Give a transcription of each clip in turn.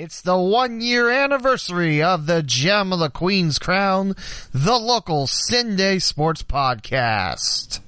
It's the one year anniversary of the Gem of the Queen's Crown, the local CinDay Sports Podcast.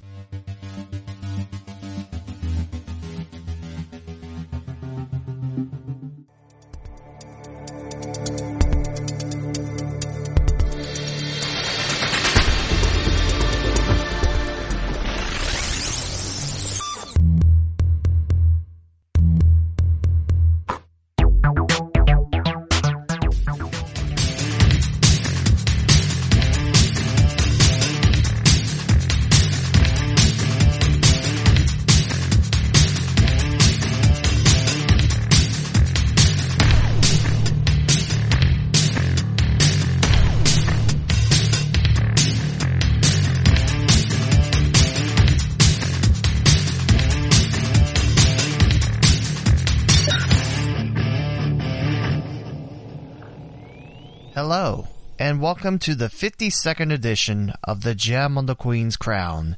Welcome to the 52nd edition of The Gem on the Queen's Crown,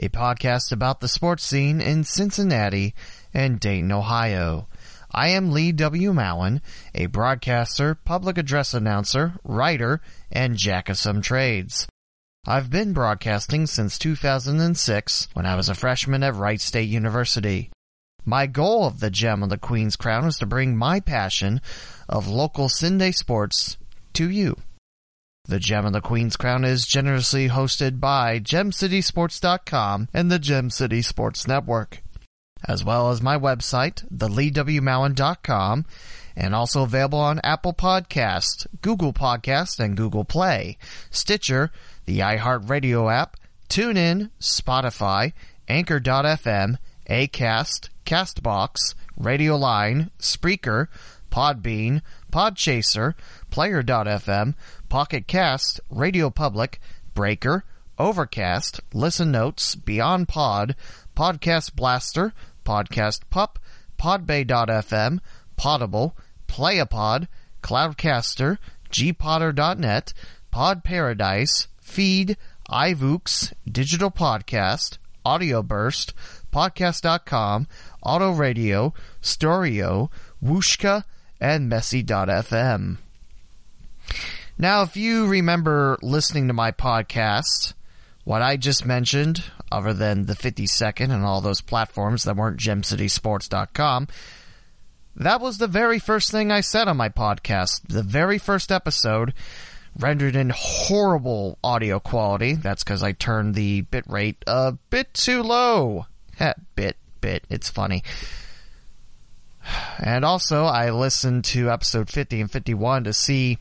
a podcast about the sports scene in Cincinnati and Dayton, Ohio. I am Lee W. Mowen, a broadcaster, public address announcer, writer, and jack of some trades. I've been broadcasting since 2006 when I was a freshman at Wright State University. My goal of the Gem on the Queen's Crown is to bring my passion of local CinDay sports to you. The Gem of the Queen's Crown is generously hosted by GemCitySports.com and the Gem City Sports Network, as well as my website, theleewmowen.com, and also available on Apple Podcast, Google Podcast, and Google Play, Stitcher, the iHeartRadio app, TuneIn, Spotify, Anchor.fm, Acast, Castbox, Radio Line, Spreaker, Podbean, Podchaser, Player.fm, Pocket Cast, Radio Public, Breaker, Overcast, Listen Notes, Beyond Pod, Podcast Blaster, Podcast Pup, Podbay.fm, Podable, Playapod, Cloudcaster, gpodder.net, Pod Paradise, Feed, iVoox, Digital Podcast, Audio Burst, Podcast.com, Auto Radio, Storio, Wooshka, and Messy.fm. Now, if you remember listening to my podcast, what I just mentioned, other than the 52nd and all those platforms that weren't gemcitysports.com, that was the very first thing I said on my podcast. The very first episode, rendered in horrible audio quality. That's because I turned the bit rate a bit too low. bit, bit, it's funny. And also, I listened to episode 50 and 51 to see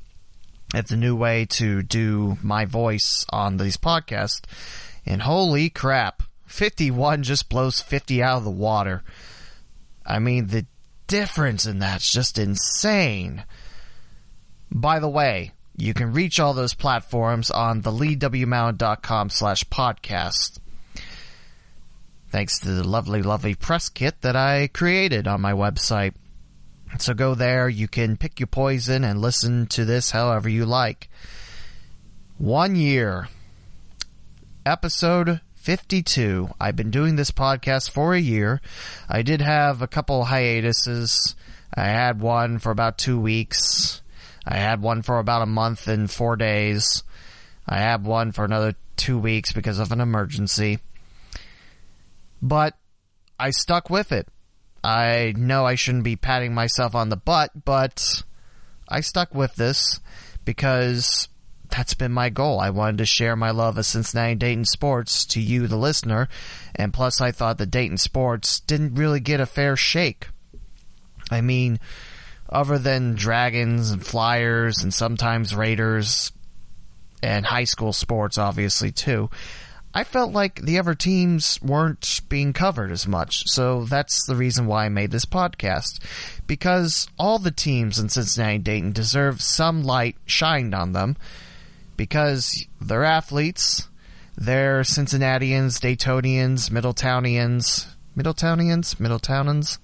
if the new way to do my voice on these podcasts. And holy crap, 51 just blows 50 out of the water. I mean, the difference in that's just insane. By the way, you can reach all those platforms on the leewmowen.com slash podcast. Thanks to the lovely, lovely press kit that I created on my website. So go there, you can pick your poison and listen to this however you like. One year. Episode 52. I've been doing this podcast for a year. I did have a couple hiatuses. I had one for about two weeks. I had one for about a month and four days. I had one for another two weeks because of an emergency. But I stuck with it. I know I shouldn't be patting myself on the butt, but I stuck with this because that's been my goal. I wanted to share my love of Cincinnati Dayton sports to you, the listener, and plus I thought the Dayton sports didn't really get a fair shake. I mean, other than Dragons and Flyers and sometimes Raiders and high school sports, obviously, too. I felt like the other teams weren't being covered as much, so that's the reason why I made this podcast. Because all the teams in Cincinnati Dayton deserve some light shined on them, because they're athletes, they're Cincinnatians, Daytonians, Middletownians, Middletownians, Middletownans,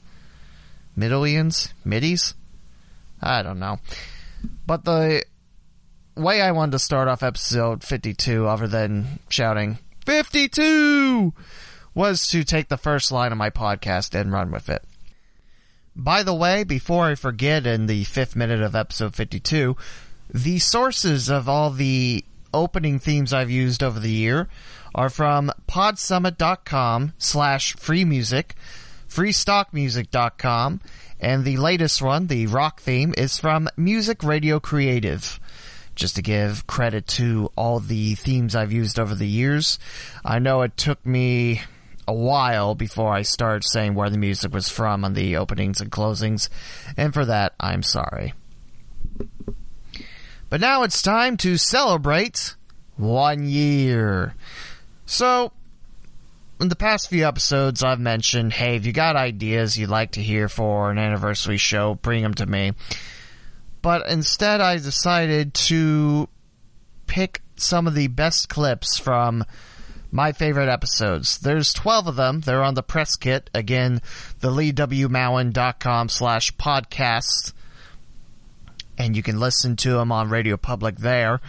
Middleians, Middies? I don't know. But the way I wanted to start off episode 52, other than shouting, 52 was to take the first line of my podcast and run with it. by the way, before I forget in the fifth minute of episode 52, the sources of all the opening themes I've used over the year are from podsummit.com slash free music, freestockmusic.com, and the latest one, the rock theme, is from Music Radio Creative. Just to give credit to all the themes I've used over the years. I know it took me a while before I started saying where the music was from on the openings and closings, and for that, I'm sorry. But now it's time to celebrate one year. So, in the past few episodes, I've mentioned, hey, if you got ideas you'd like to hear for an anniversary show, bring them to me. But instead, I decided to pick some of the best clips from my favorite episodes. There's 12 of them. They're on the press kit. Again, the leewmowen.com slash podcast. And you can listen to them on Radio Public there.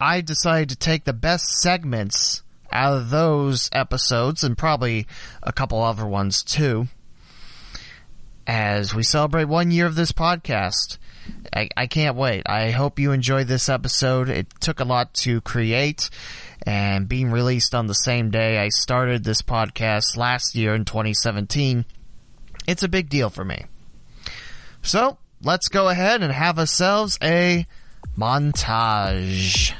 I decided to take the best segments out of those episodes and probably a couple other ones too as we celebrate one year of this podcast. I, I can't wait. I hope you enjoyed this episode. It took a lot to create and being released on the same day I started this podcast last year in 2017. It's a big deal for me. So let's go ahead and have ourselves a montage.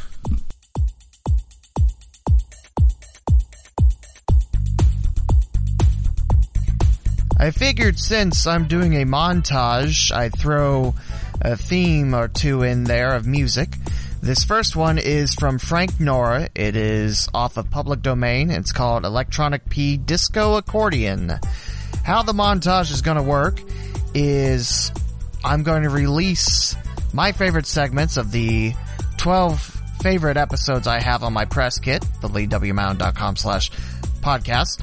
I figured since I'm doing a montage, I'd throw a theme or two in there of music. This first one is from Frank Nora. It is off of public domain. It's called Electronic P Disco Accordion. How the montage is going to work is I'm going to release my favorite segments of the 12 favorite episodes I have on my press kit, the leewmowen.com slash podcast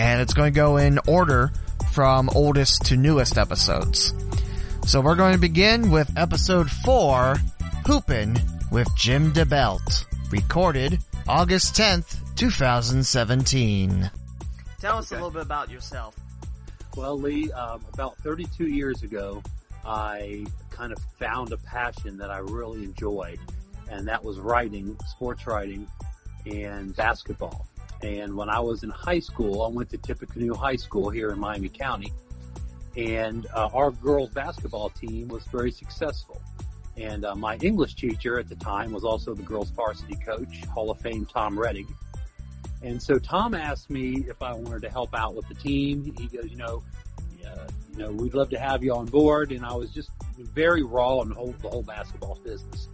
and it's going to go in order from oldest to newest episodes. So we're going to begin with episode 4, Hoopin' with Jim DeBelt, recorded August 10th, 2017. Tell us a little bit about yourself. Well, Lee, um, about 32 years ago, I kind of found a passion that I really enjoyed, and that was writing, sports writing, and basketball. And when I was in high school, I went to Tippecanoe High School here in Miami County, and uh, our girls basketball team was very successful. And uh, my English teacher at the time was also the girls varsity coach, Hall of Fame Tom Redding. And so Tom asked me if I wanted to help out with the team. He goes, you know, uh, you know, we'd love to have you on board. And I was just very raw on the whole, the whole basketball business.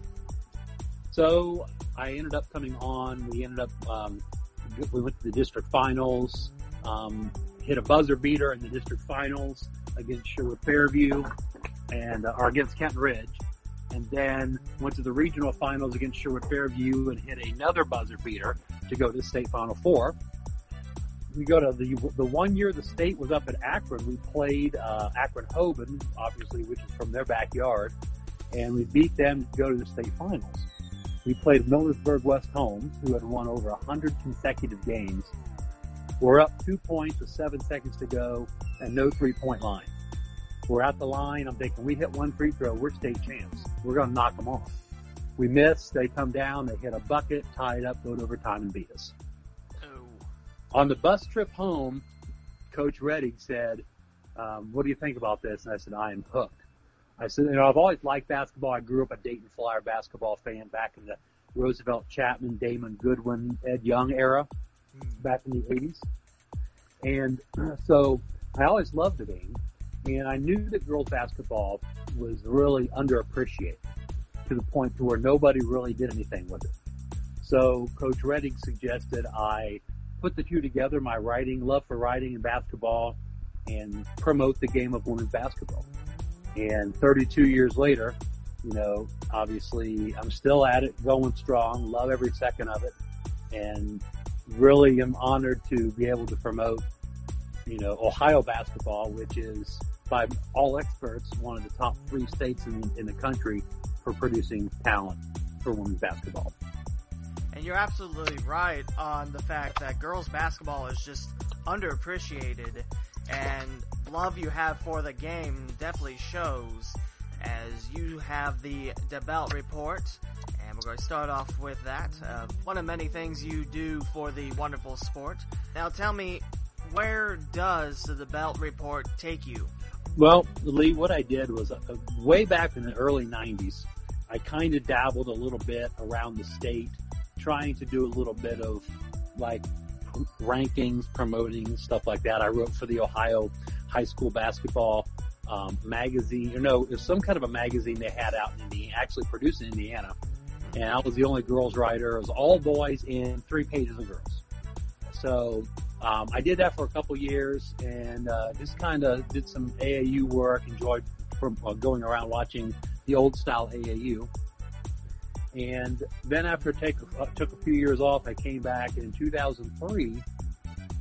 So I ended up coming on. We ended up um, we went to the district finals, um, hit a buzzer beater in the district finals against Sherwood Fairview and uh, or against Kent Ridge, and then went to the regional finals against Sherwood Fairview and hit another buzzer beater to go to the state final four. We go to the the one year the state was up at Akron. We played uh, Akron Hoban, obviously, which is from their backyard, and we beat them to go to the state finals. We played Millersburg West Holmes, who had won over 100 consecutive games. We're up two points with seven seconds to go and no three point line. We're at the line. I'm thinking we hit one free throw. We're state champs. We're going to knock them off. We miss. They come down. They hit a bucket, tie it up, go to overtime and beat us. Oh. On the bus trip home, Coach Redding said, um, what do you think about this? And I said, I am hooked. I said, you know, I've always liked basketball. I grew up a Dayton Flyer basketball fan back in the Roosevelt Chapman, Damon Goodwin, Ed Young era back in the 80s. And so I always loved the game. And I knew that girls basketball was really underappreciated to the point to where nobody really did anything with it. So Coach Redding suggested I put the two together, my writing, love for writing and basketball, and promote the game of women's basketball. And 32 years later, you know, obviously I'm still at it, going strong, love every second of it, and really am honored to be able to promote, you know, Ohio basketball, which is by all experts one of the top three states in, in the country for producing talent for women's basketball. And you're absolutely right on the fact that girls basketball is just underappreciated and love you have for the game definitely shows as you have the DeBelt report. We're going to start off with that. Uh, one of many things you do for the wonderful sport. Now tell me, where does the belt report take you? Well, Lee, what I did was uh, way back in the early 90s, I kind of dabbled a little bit around the state, trying to do a little bit of like rankings, promoting, stuff like that. I wrote for the Ohio High School Basketball um, magazine. You know, it was some kind of a magazine they had out in Indiana, actually produced in Indiana. And I was the only girls writer. It was all boys and three pages of girls. So um, I did that for a couple years and uh, just kind of did some AAU work. Enjoyed from uh, going around watching the old style AAU. And then after take, uh, took a few years off, I came back and in 2003.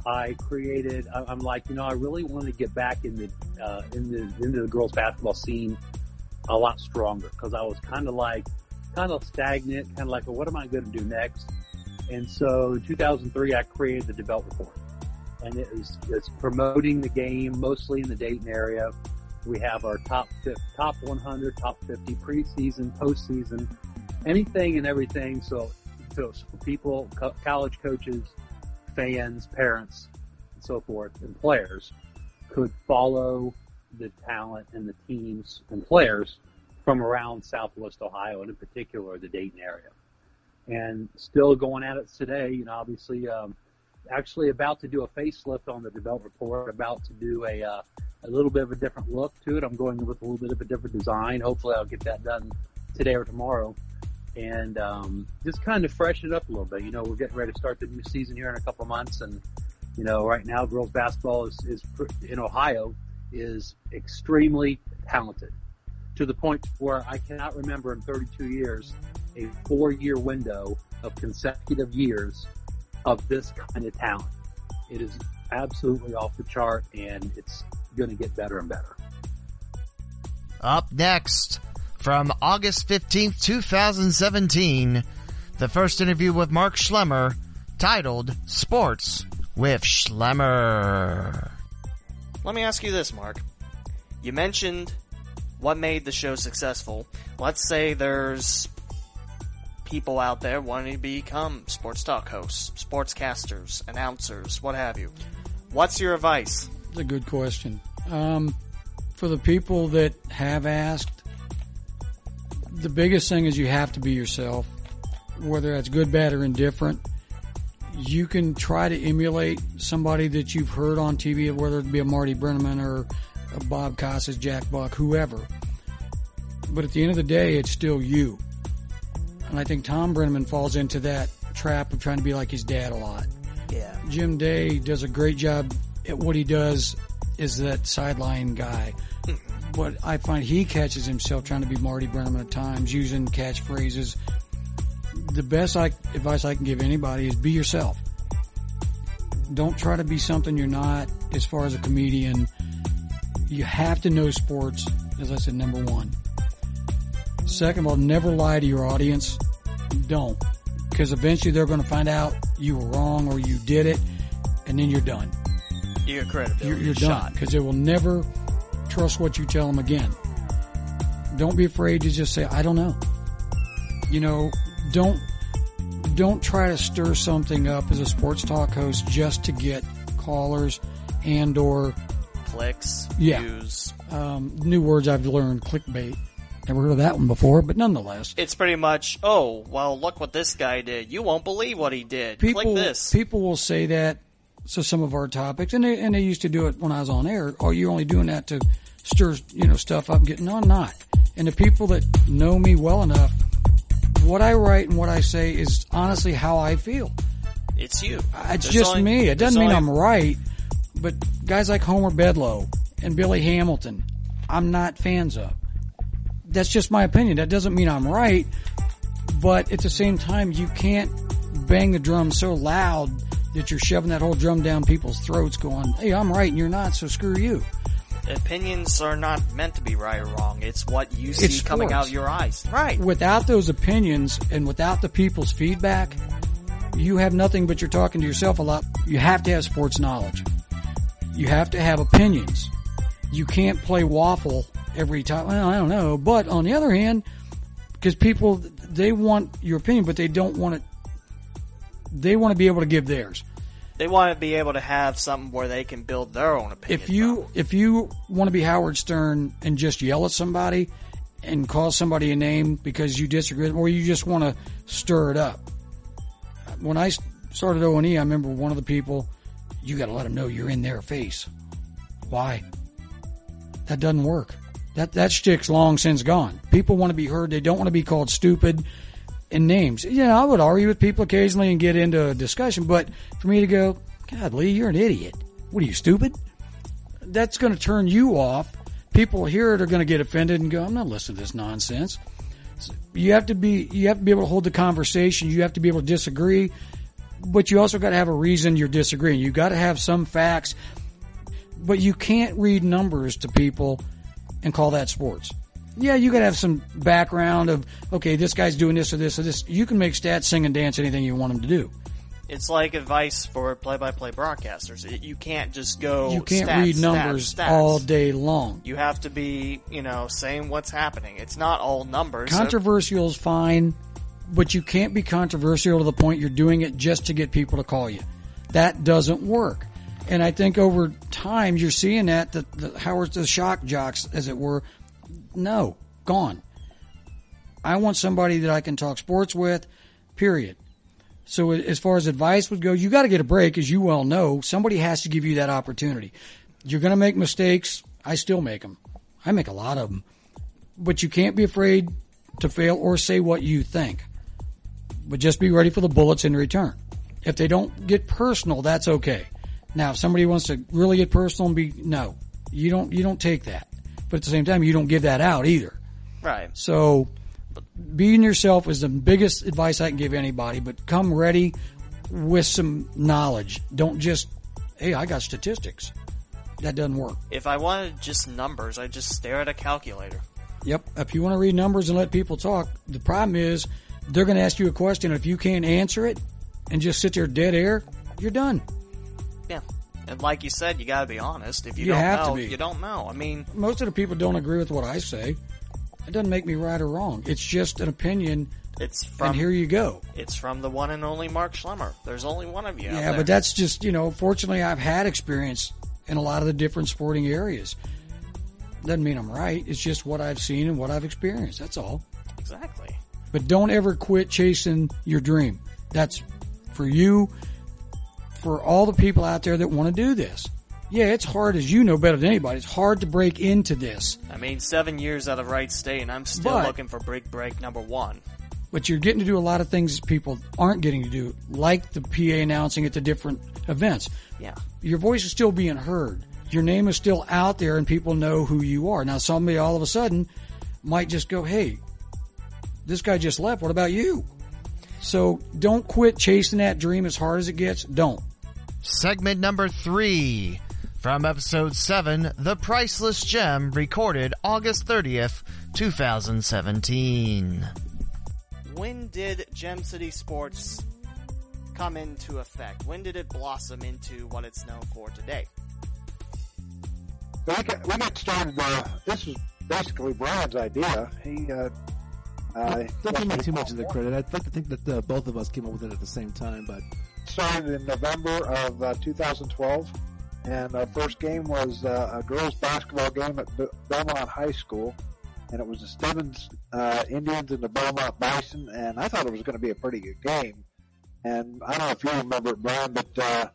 I created. I, I'm like, you know, I really wanted to get back in the uh, in the into the girls basketball scene a lot stronger because I was kind of like kind of stagnant, kind of like, well, what am I going to do next? And so in 2003, I created the DeBelt Report, and it is it's promoting the game mostly in the Dayton area. We have our top top 100, top 50 preseason, postseason, anything and everything. So, so people, co- college coaches, fans, parents, and so forth, and players could follow the talent and the teams and players from around Southwest Ohio and in particular the Dayton area. And still going at it today, you know, obviously, um, actually about to do a facelift on the DeBelt report, about to do a, uh, a little bit of a different look to it. I'm going with a little bit of a different design. Hopefully I'll get that done today or tomorrow and um, just kind of freshen it up a little bit. You know, we're getting ready to start the new season here in a couple of months, and you know, right now girls basketball is, is in Ohio is extremely talented to the point where I cannot remember in 32 years a four-year window of consecutive years of this kind of talent. It is absolutely off the chart, and it's going to get better and better. Up next, from August 15th, 2017, the first interview with Mark Schlemmer, titled Sports with Schlemmer. Let me ask you this, Mark. You mentioned what made the show successful. Let's say there's people out there wanting to become sports talk hosts, sportscasters, announcers, what have you. What's your advice? That's a good question. Um, for the people that have asked, the biggest thing is you have to be yourself, whether that's good, bad, or indifferent. You can try to emulate somebody that you've heard on TV, whether it be a Marty Brennaman or Bob Costas, Jack Buck, whoever. But at the end of the day, it's still you. And I think Tom Brennaman falls into that trap of trying to be like his dad a lot. Yeah. Jim Day does a great job at what he does is that sideline guy. Mm-hmm. but I find he catches himself trying to be Marty Brennaman at times, using catchphrases. The best I, advice I can give anybody is be yourself. Don't try to be something you're not as far as a comedian. You have to know sports, as I said, number one. Second of all, never lie to your audience. Don't. Because eventually they're going to find out you were wrong or you did it, and then you're done. Your credibility You're, you're done. Because they will never trust what you tell them again. Don't be afraid to just say, I don't know. You know, don't, don't try to stir something up as a sports talk host just to get callers and or, Clicks, Yeah. views. um, new words I've learned, clickbait. Never heard of that one before, but nonetheless. It's pretty much, oh, well, look what this guy did. You won't believe what he did. people Click this. people will say that So some of our topics, and they, and they used to do it when I was on air. Oh, you're only doing that to stir you know stuff up. Getting Get no, I'm not. And the people that know me well enough, what I write and what I say is honestly how I feel. It's you. It's There's just only- me. It doesn't mean only- I'm right, but guys like Homer Bedlow and Billy Hamilton, I'm not fans of. That's just my opinion. That doesn't mean I'm right, but at the same time, you can't bang the drum so loud that you're shoving that whole drum down people's throats going, hey, I'm right and you're not, so screw you. Opinions are not meant to be right or wrong. It's what you see It's coming out your eyes. Right. Without those opinions and without the people's feedback, you have nothing but you're talking to yourself a lot. You have to have sports knowledge. You have to have opinions. You can't play waffle every time. Well, I don't know. But on the other hand, because people, they want your opinion, but they don't want it, they want to be able to give theirs. They want to be able to have something where they can build their own opinion. If you, from. if you want to be Howard Stern and just yell at somebody and call somebody a name because you disagree, or you just want to stir it up. When I started O&E, I remember one of the people, you got to let them know you're in their face. Why? That doesn't work. That that shtick's long since gone. People want to be heard. They don't want to be called stupid in names. Yeah, I would argue with people occasionally and get into a discussion, but for me to go, God, Lee, you're an idiot. What are you stupid? That's going to turn you off. People hear it are going to get offended and go, I'm not listening to this nonsense. You have to be you have to be able to hold the conversation. You have to be able to disagree, but you also got to have a reason you're disagreeing. You got to have some facts, but you can't read numbers to people and call that sports. Yeah, you got to have some background of okay, this guy's doing this or this or this. You can make stats, sing, and dance anything you want them to do. It's like advice for play-by-play broadcasters. It- You can't just go. You can't stats, read numbers stats. all day long. You have to be, you know, saying what's happening. It's not all numbers. Controversial is fine, but you can't be controversial to the point you're doing it just to get people to call you. That doesn't work. And I think over time you're seeing that the, the Howard's the shock jocks, as it were. No, gone. I want somebody that I can talk sports with. Period. So as far as advice would go, you got to get a break, as you well know. Somebody has to give you that opportunity. You're going to make mistakes. I still make them. I make a lot of them. But you can't be afraid to fail or say what you think. But just be ready for the bullets in return. If they don't get personal, that's okay. Now, if somebody wants to really get personal and be, no, you don't, you don't take that. But at the same time, you don't give that out either. right. So being yourself is the biggest advice I can give anybody, but come ready with some knowledge. Don't just, hey, I got statistics. That doesn't work. If I wanted just numbers, I'd just stare at a calculator. Yep. If you want to read numbers and let people talk, the problem is they're going to ask you a question. If you can't answer it and just sit there dead air, you're done. Yeah. And like you said, you gotta be honest. If you, You don't have to know, be. you don't know. I mean, Most of the people don't agree with what I say. It doesn't make me right or wrong. It's just an opinion, it's from and here you go. it's from the one and only Mark Schlemmer. There's only one of you. Yeah, but that's just, you know, fortunately I've had experience in a lot of the different sporting areas. Doesn't mean I'm right. It's just what I've seen and what I've experienced. That's all. exactly. But don't ever quit chasing your dream. That's for you, for all the people out there that want to do this. Yeah, it's hard, as you know better than anybody. It's hard to break into this, I mean, seven years out of Wright State, and I'm still But- looking for break break number one. but you're getting to do a lot of things people aren't getting to do, like the PA announcing at the different events. Yeah. your voice is still being heard. Your name is still out there and people know who you are. Now somebody all of a sudden might just go, Hey, this guy just left. What about you? So don't quit chasing that dream as hard as it gets. Don't. Segment number three from episode seven, The Priceless Gem, recorded August 30th, 2017. When did Gem City Sports come into effect? When did it blossom into what it's known for today? We got, we got started. Uh, this was basically Brian's idea. He uh, uh, Don't give me too much of the credit. I'd like to think that uh, both of us came up with it at the same time, but started in November of uh, 2012, and our first game was uh, a girls' basketball game at Be- Belmont High School, and it was the Stevens uh, Indians and the Belmont Bison, and I thought it was going to be a pretty good game. And I don't know if you remember it, Brian, but uh,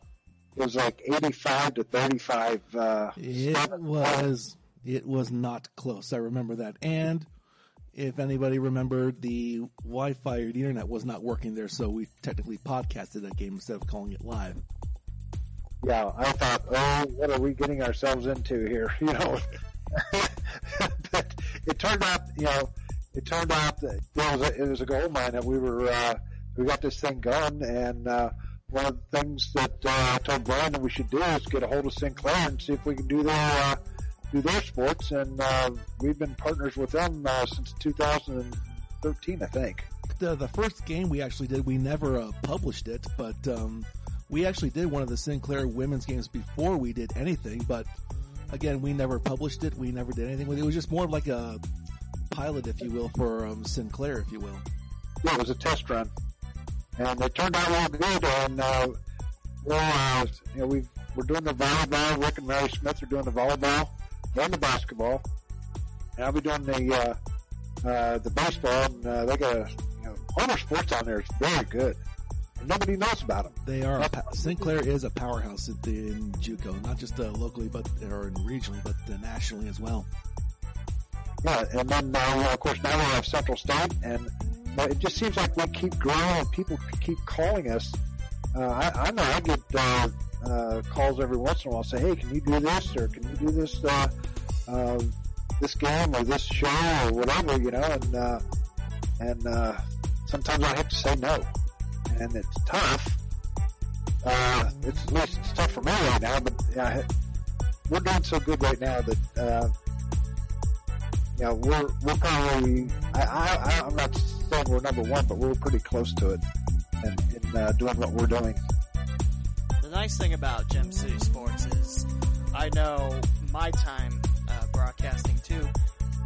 it was like 85 to 35. Uh, it was it was not close. I remember that. And if anybody remembered, the Wi-Fi or the internet was not working there, so we technically podcasted that game instead of calling it live. yeah, I thought, oh, what are we getting ourselves into here? You know, but it turned out, you know, it turned out that it was a, it was a gold mine that we were uh, we got this thing going, and uh, one of the things that uh, I told Brian that we should do is get a hold of Sinclair and see if we can do their uh, do their sports, and uh, we've been partners with them uh, since 2013, I think. The the first game we actually did, we never uh, published it, but um, we actually did one of the Sinclair women's games before we did anything. But again, we never published it. We never did anything with it. It was just more of like a pilot, if you will, for um, Sinclair, if you will. Yeah, it was a test run, and it turned out real good. And uh, uh, you know, we we're doing the volleyball. Rick and Mary Smith are doing the volleyball and the basketball, and I'll be doing the uh, uh, the baseball. And uh, they got a you know, Homer Sports on there. It's very good. And nobody knows about them. They are a Sinclair is a powerhouse in, in JUCO, not just uh, locally, but or regionally, but uh, nationally as well. Yeah, and then uh, of course now we have Central State, and it just seems like we keep growing. and People keep calling us. Uh, I, I know I get uh, uh, calls every once in a while. Say, hey, can you do this or can you do this uh, uh, this game or this show or whatever, you know? And uh, and uh, sometimes I have to say no, and it's tough. Uh, it's at least it's tough for me right now, but uh, we're doing so good right now that. Uh, you know, we're we're probably I, I I'm not saying we're number one, but we're pretty close to it, in, in uh, doing what we're doing. The nice thing about Gem City Sports is I know my time uh, broadcasting too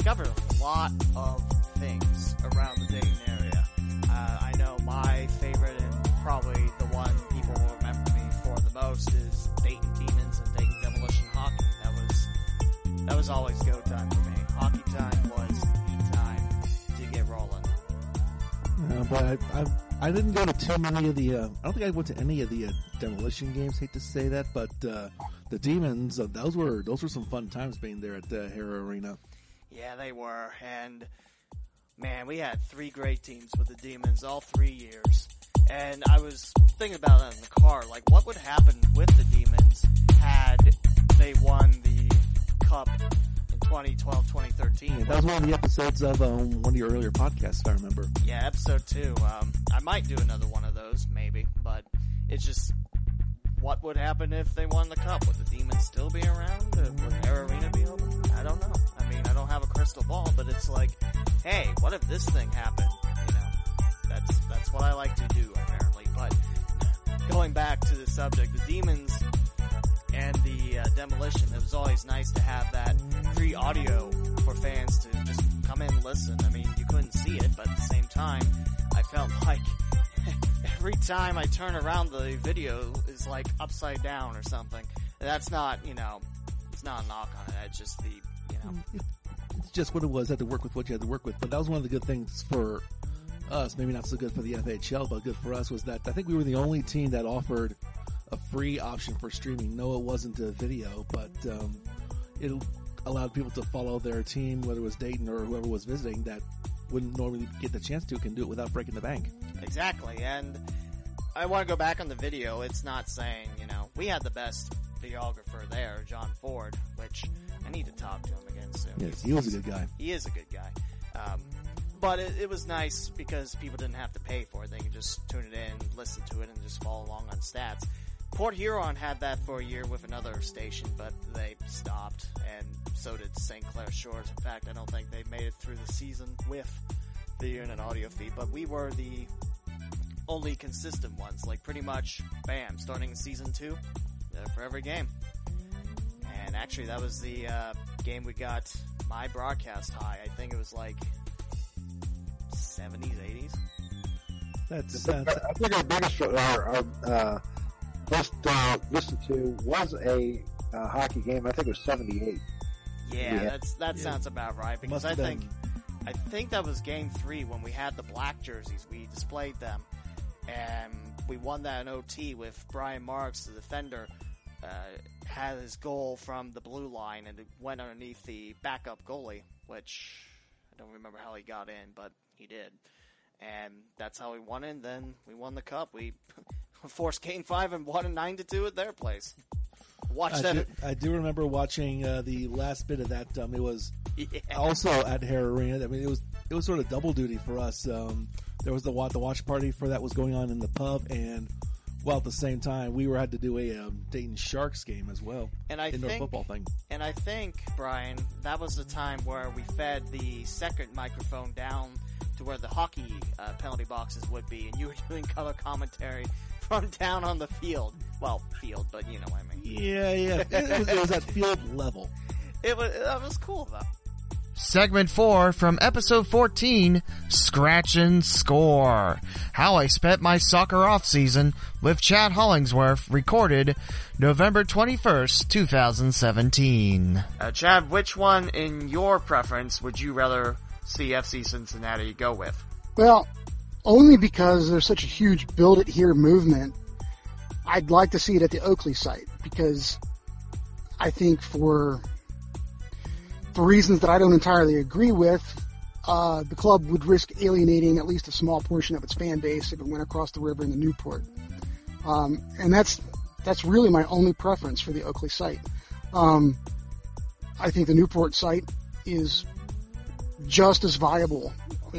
covered a lot of things around the Dayton area. Uh, I know my favorite and probably the one people will remember me for the most is Dayton Demons and Dayton Demolition Hockey. That was that was always go time for me. Hockey time was the time to get rolling. Uh, but I, I I didn't go to too many of the. Uh, I don't think I went to any of the uh, demolition games. Hate to say that, but uh, the demons. Uh, those were those were some fun times being there at the Hara Arena. Yeah, they were. And man, we had three great teams with the Demons all three years. And I was thinking about that in the car, like what would happen with the Demons had they won the cup in 2012, 2013. Yeah, that was one of the episodes of um, one of your earlier podcasts, I remember. Yeah, episode two. Um, I might do another one of those, maybe, but it's just what would happen if they won the cup? Would the Demons still be around? Would their arena be open? I don't know. I mean, I don't have a crystal ball, but it's like, hey, what if this thing happened? You know, that's that's what I like to do apparently. But going back to the subject, the Demons and the uh, demolition. It was always nice to have that free audio for fans to just come in and listen. I mean, you couldn't see it, but at the same time, I felt like every time I turn around, the video is like upside down or something. That's not, you know, it's not a knock on it. It's just the, you know, it's just what it was. Had to work with what you had to work with. But that was one of the good things for us. Maybe not so good for the FHL, but good for us was that I think we were the only team that offered a free option for streaming. No, it wasn't a video, but um, it allowed people to follow their team, whether it was Dayton or whoever was visiting, that wouldn't normally get the chance to, can do it without breaking the bank. Exactly, and I want to go back on the video. It's not saying, you know, we had the best videographer there, John Ford, which I need to talk to him again soon. Yes, he was a good guy. He is a good guy. Um, but it, it was nice because people didn't have to pay for it. They could just tune it in, listen to it, and just follow along on stats. Port Huron had that for a year with another station, but they stopped, and so did St. Clair Shores. In fact, I don't think they made it through the season with the unit audio feed, but we were the only consistent ones. Like pretty much, bam, starting season two, for every game. And actually, that was the uh, game we got my broadcast high. I think it was like 70s, 80s. That's, that's I think our biggest, our, our uh, best uh, listened to was a uh, hockey game. I think it was '78. Yeah, Yeah. that's that Yeah. sounds about right because Must I think. I think that was game three when we had the black jerseys. We displayed them, and we won that in OT with Brian Marks, the defender, uh, had his goal from the blue line and it went underneath the backup goalie, which I don't remember how he got in, but he did. And that's how we won it. And then we won the cup. We forced Game Five and won a nine to two at their place. Watch I that. do, I do remember watching uh, the last bit of that. Um, it was Yeah. also at Hara Arena. I mean, it was it was sort of double duty for us. Um, there was the the watch party for that was going on in the pub, and well, at the same time, we were had to do a um, Dayton Sharks game as well, And I indoor think football thing. And I think, Brian, that was the time where we fed the second microphone down to where the hockey uh, penalty boxes would be, and you were doing color commentary from down on the field. Well, field, but you know what I mean. Yeah, yeah. It was, it was at field level. It was that was cool though. Segment 4 from episode 14, Scratch and Score. How I spent my soccer off season with Chad Hollingsworth, recorded November 21st, 2017. Uh, Chad, which one in your preference would you rather see FC Cincinnati go with? Well, only because there's such a huge build it here movement. I'd like to see it at the Oakley site because I think for for reasons that I don't entirely agree with, uh, the club would risk alienating at least a small portion of its fan base if it went across the river into Newport. Um, and that's that's really my only preference for the Oakley site. Um, I think the Newport site is just as viable,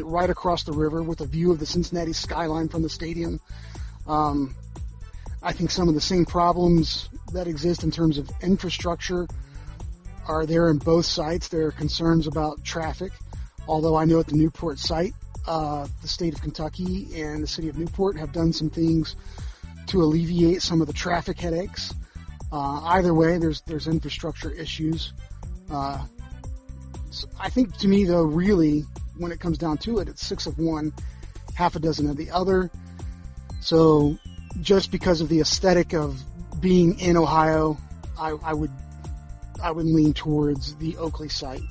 right across the river with a view of the Cincinnati skyline from the stadium. Um, I think some of the same problems that exist in terms of infrastructure are there in both sites. There are concerns about traffic, although I know at the Newport site, uh, the state of Kentucky and the city of Newport have done some things to alleviate some of the traffic headaches. Uh, either way, there's there's infrastructure issues. Uh, I think to me though, really, when it comes down to it, it's six of one, half a dozen of the other. So just because of the aesthetic of being in Ohio, I, I would I would lean towards the Oakley site.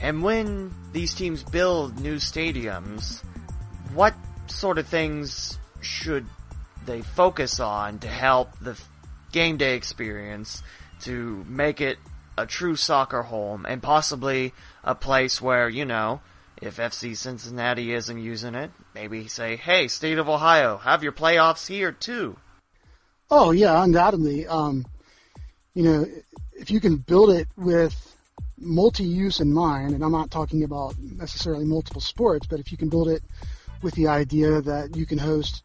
And when these teams build new stadiums, what sort of things should they focus on to help the game day experience to make it a true soccer home and possibly a place where, you know, if FC Cincinnati isn't using it, maybe say, hey, State of Ohio, have your playoffs here too. Oh yeah, undoubtedly. Um, you know, if you can build it with multi-use in mind, and I'm not talking about necessarily multiple sports, but if you can build it with the idea that you can host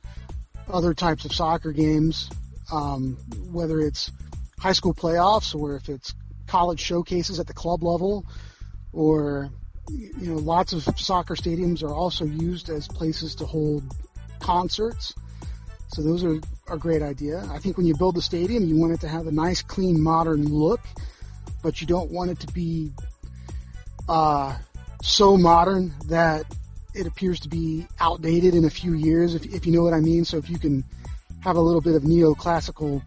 other types of soccer games, um, whether it's high school playoffs or if it's college showcases at the club level, or you know, lots of soccer stadiums are also used as places to hold concerts. So those are a great idea. I think when you build the stadium, you want it to have a nice, clean, modern look, but you don't want it to be uh, so modern that it appears to be outdated in a few years, if, if you know what I mean. So if you can have a little bit of neoclassical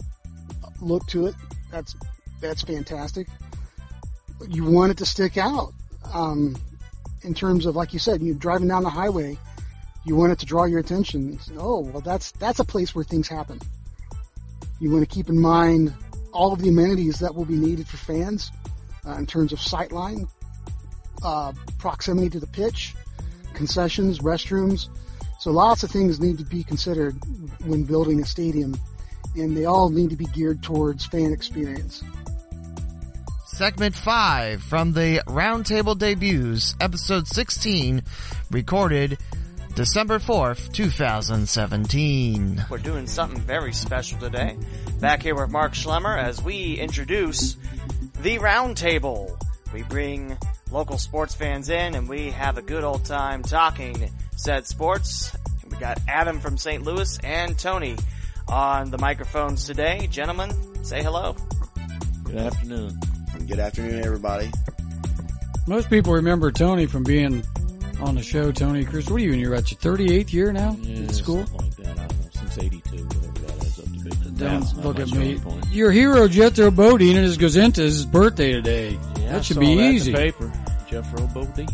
look to it, that's that's fantastic. You want it to stick out um, in terms of, like you said, you're driving down the highway you want it to draw your attention. Oh, well, that's that's a place where things happen. You want to keep in mind all of the amenities that will be needed for fans uh, in terms of sightline, uh, proximity to the pitch, concessions, restrooms. So lots of things need to be considered when building a stadium, and they all need to be geared towards fan experience. Segment 5 from the Roundtable Debuts, Episode 16, recorded December 4th, 2017. We're doing something very special today. Back here with Mark Schlemmer as we introduce the Roundtable. We bring local sports fans in and we have a good old time talking said sports. We got Adam from St. Louis and Tony on the microphones today. Gentlemen, say hello. Good afternoon. Good afternoon, everybody. Most people remember Tony from being on the show, Tony Chris. What are you in? You're at your 38th year now Yeah, at school? something like that. I don't know, since 82, whatever that adds up to be. Don't That's look at me. point. Your hero, Jethro Bodine, and his Gazinta's birthday today. Yeah, I that should saw be that in the easy. paper. Jeffro Bodine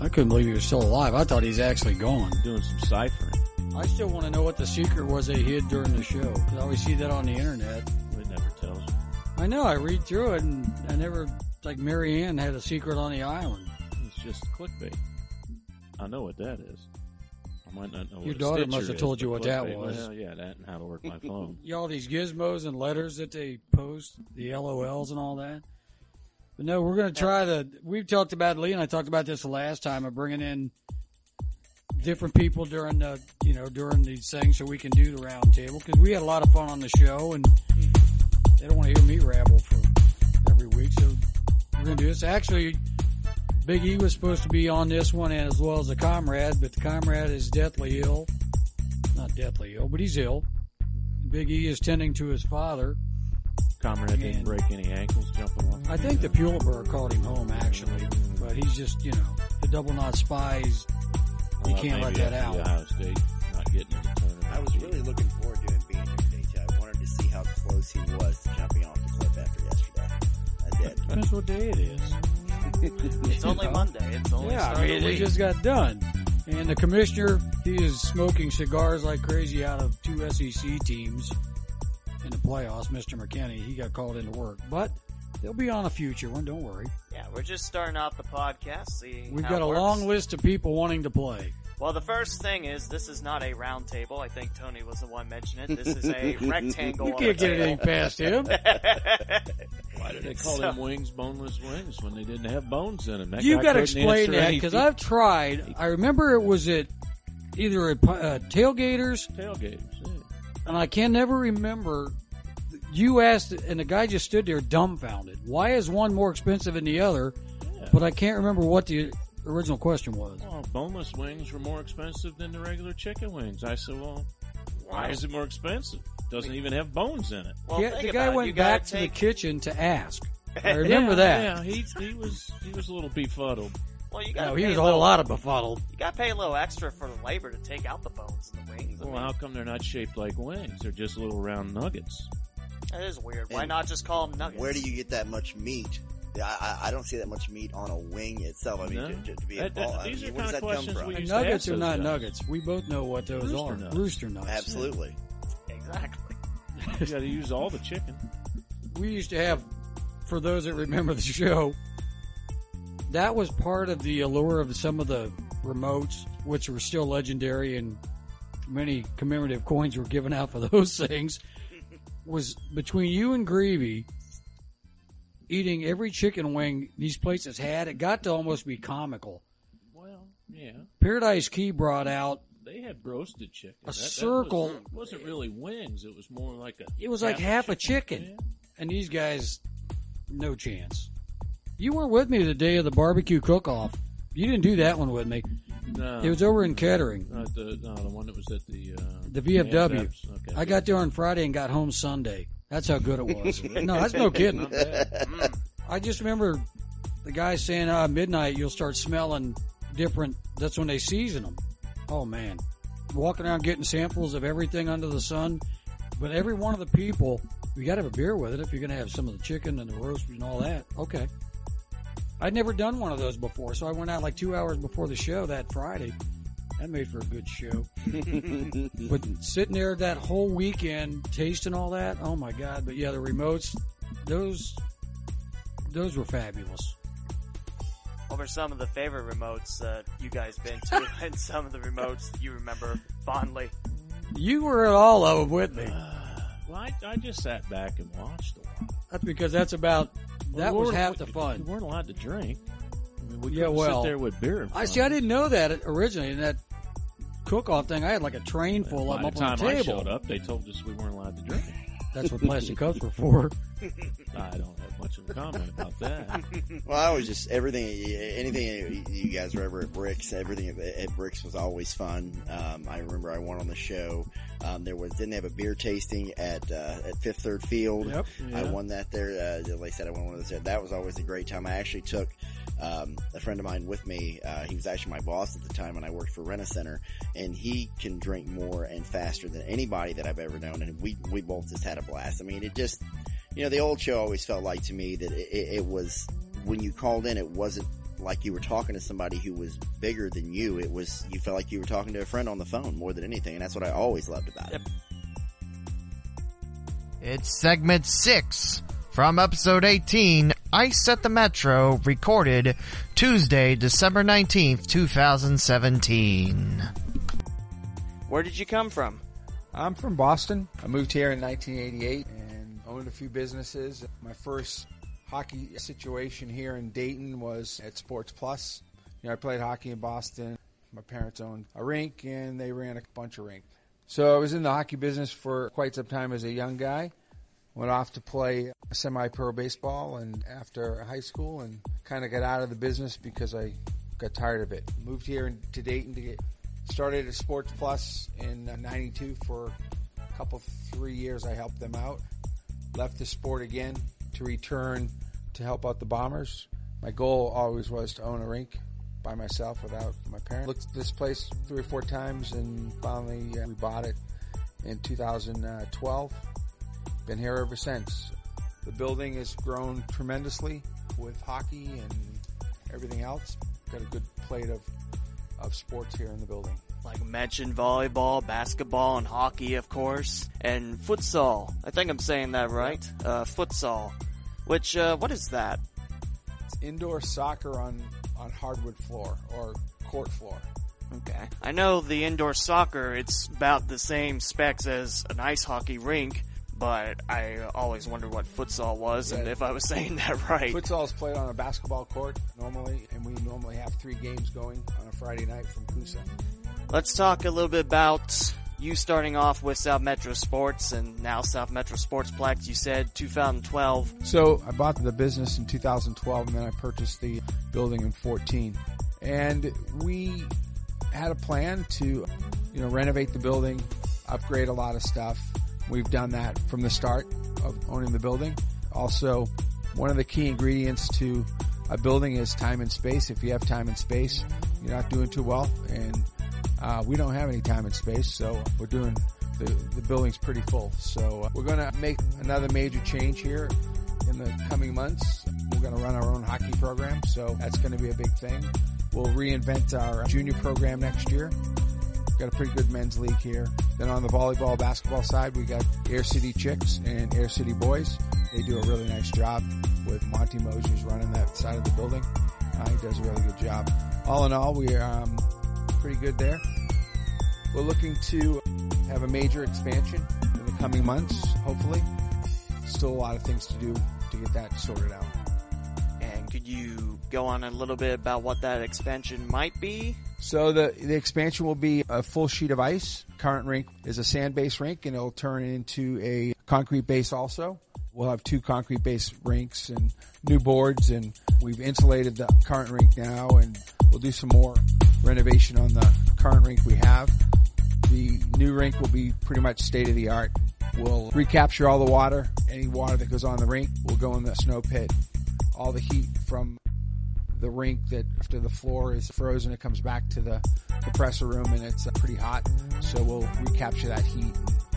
I couldn't believe he was still alive. I thought he's actually gone. doing some ciphering. I still want to know what the secret was they hid during the show. 'cause I always see that on the internet. I know. I read through it, and I never like Mary Ann had a secret on the island. It's just clickbait. I know what that is. I might not know Your what daughter must have is, told you but what that was. Well, yeah, that and how to work my phone. You all these gizmos and letters that they post, the LOLs and all that. But no, we're going to try the. We've talked about Lee and I talked about this the last time of bringing in different people during the you know during these things so we can do the round table because we had a lot of fun on the show and mm-hmm. They don't want to hear me rabble for every week so we're going to do this. Actually, Big E was supposed to be on this one as well as the comrade, but the comrade is deathly ill. Not deathly ill, but he's ill. Mm-hmm. Big E is tending to his father. Comrade didn't And- break any ankles jumping off. I think the Pulitzer called him home actually, but he's just you know the double knot spies. You Well, can't let that out. Ohio State not getting in the tournament. I was really looking forward to him Depends what day it is. It's only Monday. It's only Yeah, I mean it just got done, and the commissioner he is smoking cigars like crazy out of two SEC teams in the playoffs. Mr. McKinney he got called into work, but they'll be on a future one. Don't worry. Yeah, we're just starting out the podcast. See, We've got a works. long list of people wanting to play. Well, the first thing is this is not a round table. I think Tony was the one mentioning it. This is a rectangle. You can't get anything past him. Why did they call So- them wings boneless wings when they didn't have bones in them? That You guy got to explain answer that because I've tried. I remember it was at either at uh, tailgaters, tailgaters. Yeah. and I can never remember. You asked, and the guy just stood there dumbfounded. Why is one more expensive than the other? Yeah. But I can't remember what the original question was. Well, boneless wings were more expensive than the regular chicken wings. I said, well, why is it more expensive? Doesn't even have bones in it. Well, yeah, the guy went gotta back to the kitchen to ask. I remember yeah, that. Yeah, he he was he was a little befuddled. Well, you got. No, oh, he was a whole lot of befuddled. You got to pay a little extra for the labor to take out the bones and the wings. I Well, mean, how come they're not shaped like wings? They're just little round nuggets. that is weird. Why And not just call them nuggets? Where do you get that much meat? I, I, I don't see that much meat on a wing itself. I mean, No. to, to, to be a That- that- ball, I mean, are where does kinda that come questions from? we And used to ask nuggets are not guys. nuggets. We both know what those Rooster are. nuts. Rooster nuts. Absolutely. Exactly. You got to use all the chicken. we used to have, for those that remember the show, that was part of the allure of some of the remotes, which were still legendary, and many commemorative coins were given out for those things. Was between you and Greavy eating every chicken wing these places had, it got to almost be comical. Well, yeah, Paradise Key brought out they had roasted chicken. A That- that circle. was, wasn't really wings. It was more like a. it was like half a chicken. And these guys, no chance. You weren't with me the day of the barbecue cook-off. You didn't do that one with me. No, It was over in Kettering, not the no the one that was at the uh, the VFW. Okay. I got there on Friday and got home Sunday. That's how good it was. no, that's no kidding. Not bad. I just remember the guy saying, uh, midnight you'll start smelling different. That's when they season them. Oh man, walking around getting samples of everything under the sun. But every one of the people, you got to have a beer with it if you're going to have some of the chicken and the roast and all that. Okay. I'd never done one of those before, so I went out like two hours before the show that Friday. That made for a good show. but sitting there that whole weekend, tasting all that, oh my god! But yeah, the remotes, those, those were fabulous. What were some of the favorite remotes that you guys been to, and some of the remotes that you remember fondly? You were at all of them with me. Well, I, I just sat back and watched a while. That's because that's about that We was weren't- half the fun. We weren't allowed to drink. I mean, we Yeah, couldn't well, sit there with beer. in I see. I didn't know that originally. In that cook-off thing, I had like a train full of By them the up on time the I table. showed up, they told us we weren't allowed to drink. That's what plastic cups were for. I don't have much of a comment about that. Well, I was just everything, anything you guys were ever at Bricks, everything at- Bricks was always fun. Um, I remember I went on the show. Um, there was didn't they have a beer tasting at uh, at Fifth Third Field. Yep. I won that there. Uh, like I said, I won one of those. That was always a great time. I actually took um, a friend of mine with me. Uh, he was actually my boss at the time when I worked for Rena Center, and he can drink more and faster than anybody that I've ever known. And we we both just had a blast. I mean, it just you know the old show always felt like to me that it, it, it was when you called in, it wasn't like you were talking to somebody who was bigger than you. It was you felt like you were talking to a friend on the phone more than anything, and that's what I always loved about it. It's segment 6 from episode 18, Ice at the Metro, recorded Tuesday, December 19th, 2017. Where did you come from? I'm from Boston. I moved here in 1988 and owned a few businesses. My first hockey situation here in Dayton was at Sports Plus. You know, I played hockey in Boston. My parents owned a rink and they ran a bunch of rinks. So I was in the hockey business for quite some time as a young guy. Went off to play semi-pro baseball and after high school and kind of got out of the business because I got tired of it. Moved here to Dayton to get Started at Sports Plus in '92 for a couple, three years. I helped them out. Left the sport again to return to help out the Bombers. My goal always was to own a rink by myself without my parents. Looked this place three or four times and finally uh, we bought it in 2012. Been here ever since. The building has grown tremendously with hockey and everything else. Got a good plate of, of sports here in the building. Like mentioned, volleyball, basketball, and hockey, of course, and futsal. I think I'm saying that right. Uh, futsal. Which, uh, what is that? It's indoor soccer on, on hardwood floor or court floor. Okay. I know the indoor soccer, it's about the same specs as an ice hockey rink, but I always wondered what futsal was and if I was saying that right. Futsal is played on a basketball court normally, and we normally have three games going on a Friday night from Coosa. Let's talk a little bit about you starting off with South Metro Sports and now South Metro Sports Sportsplex. You said 2012. So I bought the business in 2012 and then I purchased the building in 14. And we had a plan to, you know, renovate the building, upgrade a lot of stuff. We've done that from the start of owning the building. Also, one of the key ingredients to a building is time and space. If you have time and space, you're not doing too well. And uh, we don't have any time and space, so we're doing the, the building's pretty full. So uh, we're going to make another major change here in the coming months. We're going to run our own hockey program, so that's going to be a big thing. We'll reinvent our junior program next year. Got a pretty good men's league here. Then on the volleyball, basketball side, we got Air City Chicks and Air City Boys. They do a really nice job with Monty Mosier's running that side of the building. Uh, he does a really good job. All in all, we're um, pretty good there. We're looking to have a major expansion in the coming months, hopefully. Still a lot of things to do to get that sorted out. And could you go on a little bit about what that expansion might be? So the the expansion will be a full sheet of ice. Current rink is a sand based rink, and it'll turn into a concrete base. Also, we'll have two concrete based rinks and new boards, and we've insulated the current rink now, and we'll do some more renovation on the current rink we have. The new rink will be pretty much state of the art. We'll recapture all the water. Any water that goes on the rink will go in the snow pit. All the heat from the rink that after the floor is frozen, it comes back to the compressor room and it's uh, pretty hot. So we'll recapture that heat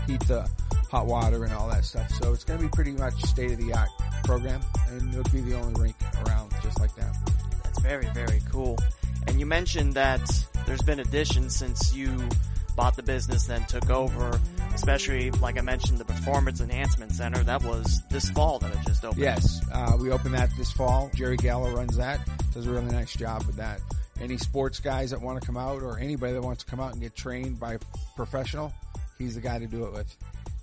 heat the hot water and all that stuff. So it's going to be pretty much state of the art program and it'll be the only rink around just like that. That's very, very cool. And you mentioned that there's been additions since you bought the business, then took over, especially, like I mentioned, the Performance Enhancement Center. That was this fall that it just opened. Yes, uh, we opened that this fall. Jerry Gallo runs that. Does a really nice job with that. Any sports guys that want to come out or anybody that wants to come out and get trained by a professional, he's the guy to do it with.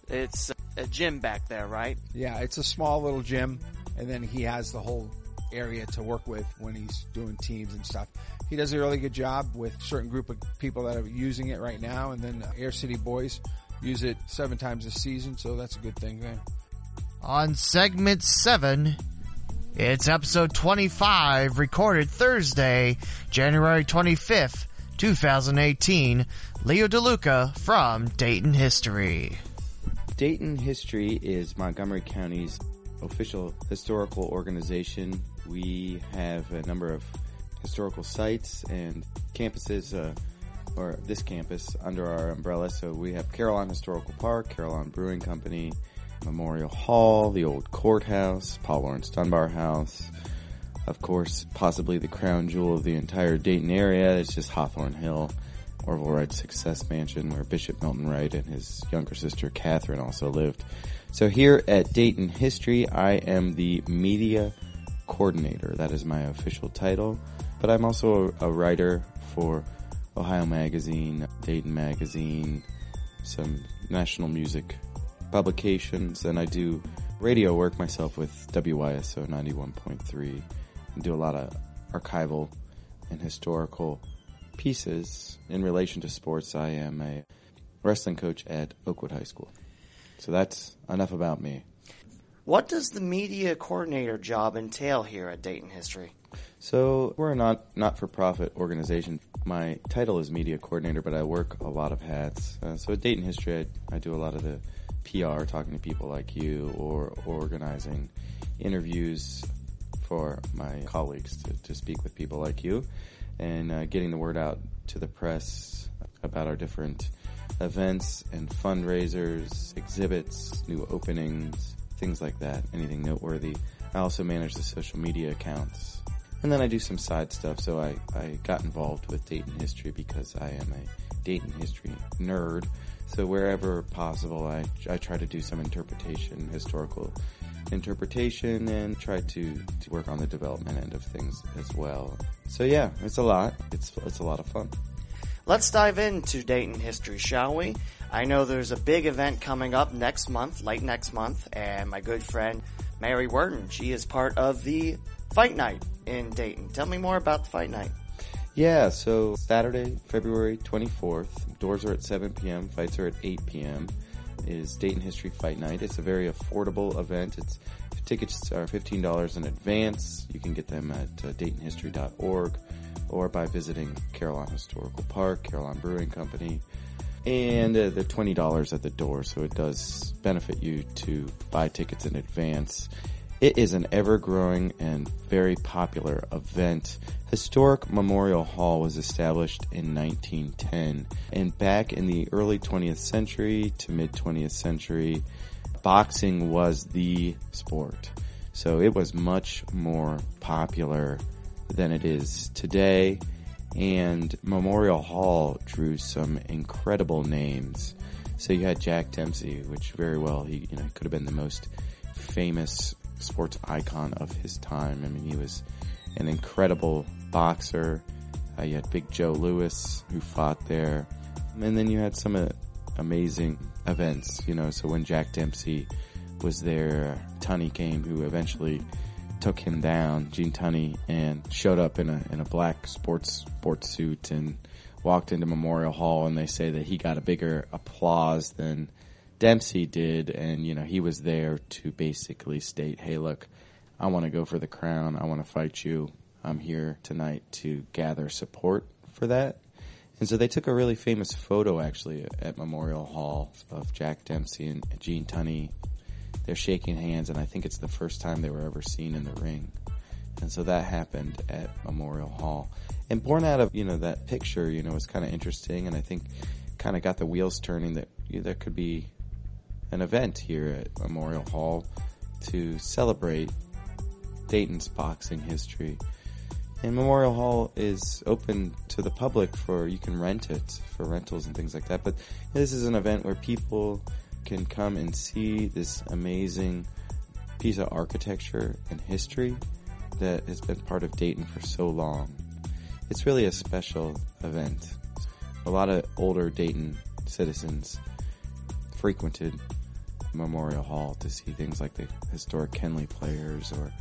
It's a gym back there, right? Yeah, it's a small little gym, and then he has the whole area to work with when he's doing teams and stuff. He does a really good job with certain group of people that are using it right now, and then Air City Boys use it seven times a season, so that's a good thing there. On segment 7, it's episode 25, recorded Thursday, January 25th, 2018. Leo DeLuca from Dayton History. Dayton History is Montgomery County's official historical organization. We have a number of historical sites and campuses, uh, or this campus under our umbrella. So we have Carillon Historical Park, Carillon Brewing Company, Memorial Hall, the old courthouse, Paul Laurence Dunbar House. Of course, possibly the crown jewel of the entire Dayton area is just Hawthorne Hill, Orville Wright's Success Mansion, where Bishop Milton Wright and his younger sister Catherine also lived. So here at Dayton History, I am the media coordinator. That is my official title. But I'm also a, a writer for Ohio Magazine, Dayton Magazine, some national music publications, and I do radio work myself with WYSO 91.3 and do a lot of archival and historical pieces in relation to sports. I am a wrestling coach at Oakwood High School. So that's enough about me. What does the media coordinator job entail here at Dayton History? So we're a not not for profit organization. My title is media coordinator, but I work a lot of hats. Uh, so at Dayton History, I, I do a lot of the PR, talking to people like you, or organizing interviews for my colleagues to, to speak with people like you, and uh, getting the word out to the press about our different events and fundraisers, exhibits, new openings, things like that. Anything noteworthy. I also manage the social media accounts and then I do some side stuff. So I, I got involved with Dayton history because I am a Dayton history nerd. So wherever possible, I, I try to do some interpretation, historical interpretation, and try to, to work on the development end of things as well. So yeah, it's a lot. It's it's a lot of fun. Let's dive into Dayton history, shall we? I know there's a big event coming up next month, late next month, and my good friend Mary Worden, she is part of the Fight Night in Dayton. Tell me more about the Fight Night. Yeah, so Saturday, February 24th, doors are at 7 p.m., fights are at 8 p.m. is Dayton History Fight Night. It's a very affordable event. It's tickets are $15 in advance. You can get them at uh, daytonhistory.org or by visiting Carillon Historical Park, Carillon Brewing Company. And uh, they're $20 at the door, so it does benefit you to buy tickets in advance. It is an ever growing and very popular event. Historic Memorial Hall was established in 1910 and back in the early 20th century to mid 20th century, boxing was the sport. So it was much more popular than it is today and Memorial Hall drew some incredible names. So you had Jack Dempsey, which very well he you know could have been the most famous sports icon of his time. I mean, he was an incredible boxer. Uh, you had Big Joe Louis who fought there, and then you had some uh, amazing events. You know, so when Jack Dempsey was there, Tunney came, who eventually took him down, Gene Tunney, and showed up in a in a black sports sports suit and walked into Memorial Hall, and they say that he got a bigger applause than Dempsey did, and you know he was there to basically state, "Hey, look, I want to go for the crown. I want to fight you. I'm here tonight to gather support for that." And so they took a really famous photo actually at Memorial Hall of Jack Dempsey and Gene Tunney. They're shaking hands, and I think it's the first time they were ever seen in the ring. And so that happened at Memorial Hall. And born out of, you know, that picture, you know, was kind of interesting, and I think kind of got the wheels turning that you know, there could be an event here at Memorial Hall to celebrate Dayton's boxing history. And Memorial Hall is open to the public for you can rent it for rentals and things like that. But this is an event where people can come and see this amazing piece of architecture and history that has been part of Dayton for so long. It's really a special event. A lot of older Dayton citizens frequented Memorial Hall to see things like the historic Kenley players or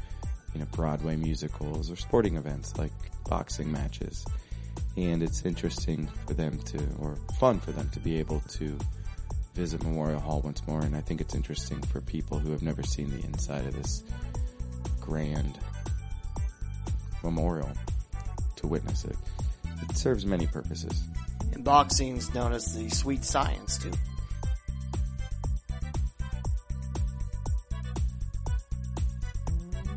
you know Broadway musicals or sporting events like boxing matches. And it's interesting for them to, or fun for them to be able to visit Memorial Hall once more. And I think it's interesting for people who have never seen the inside of this grand memorial to witness it. It serves many purposes. And boxing's known as the sweet science too.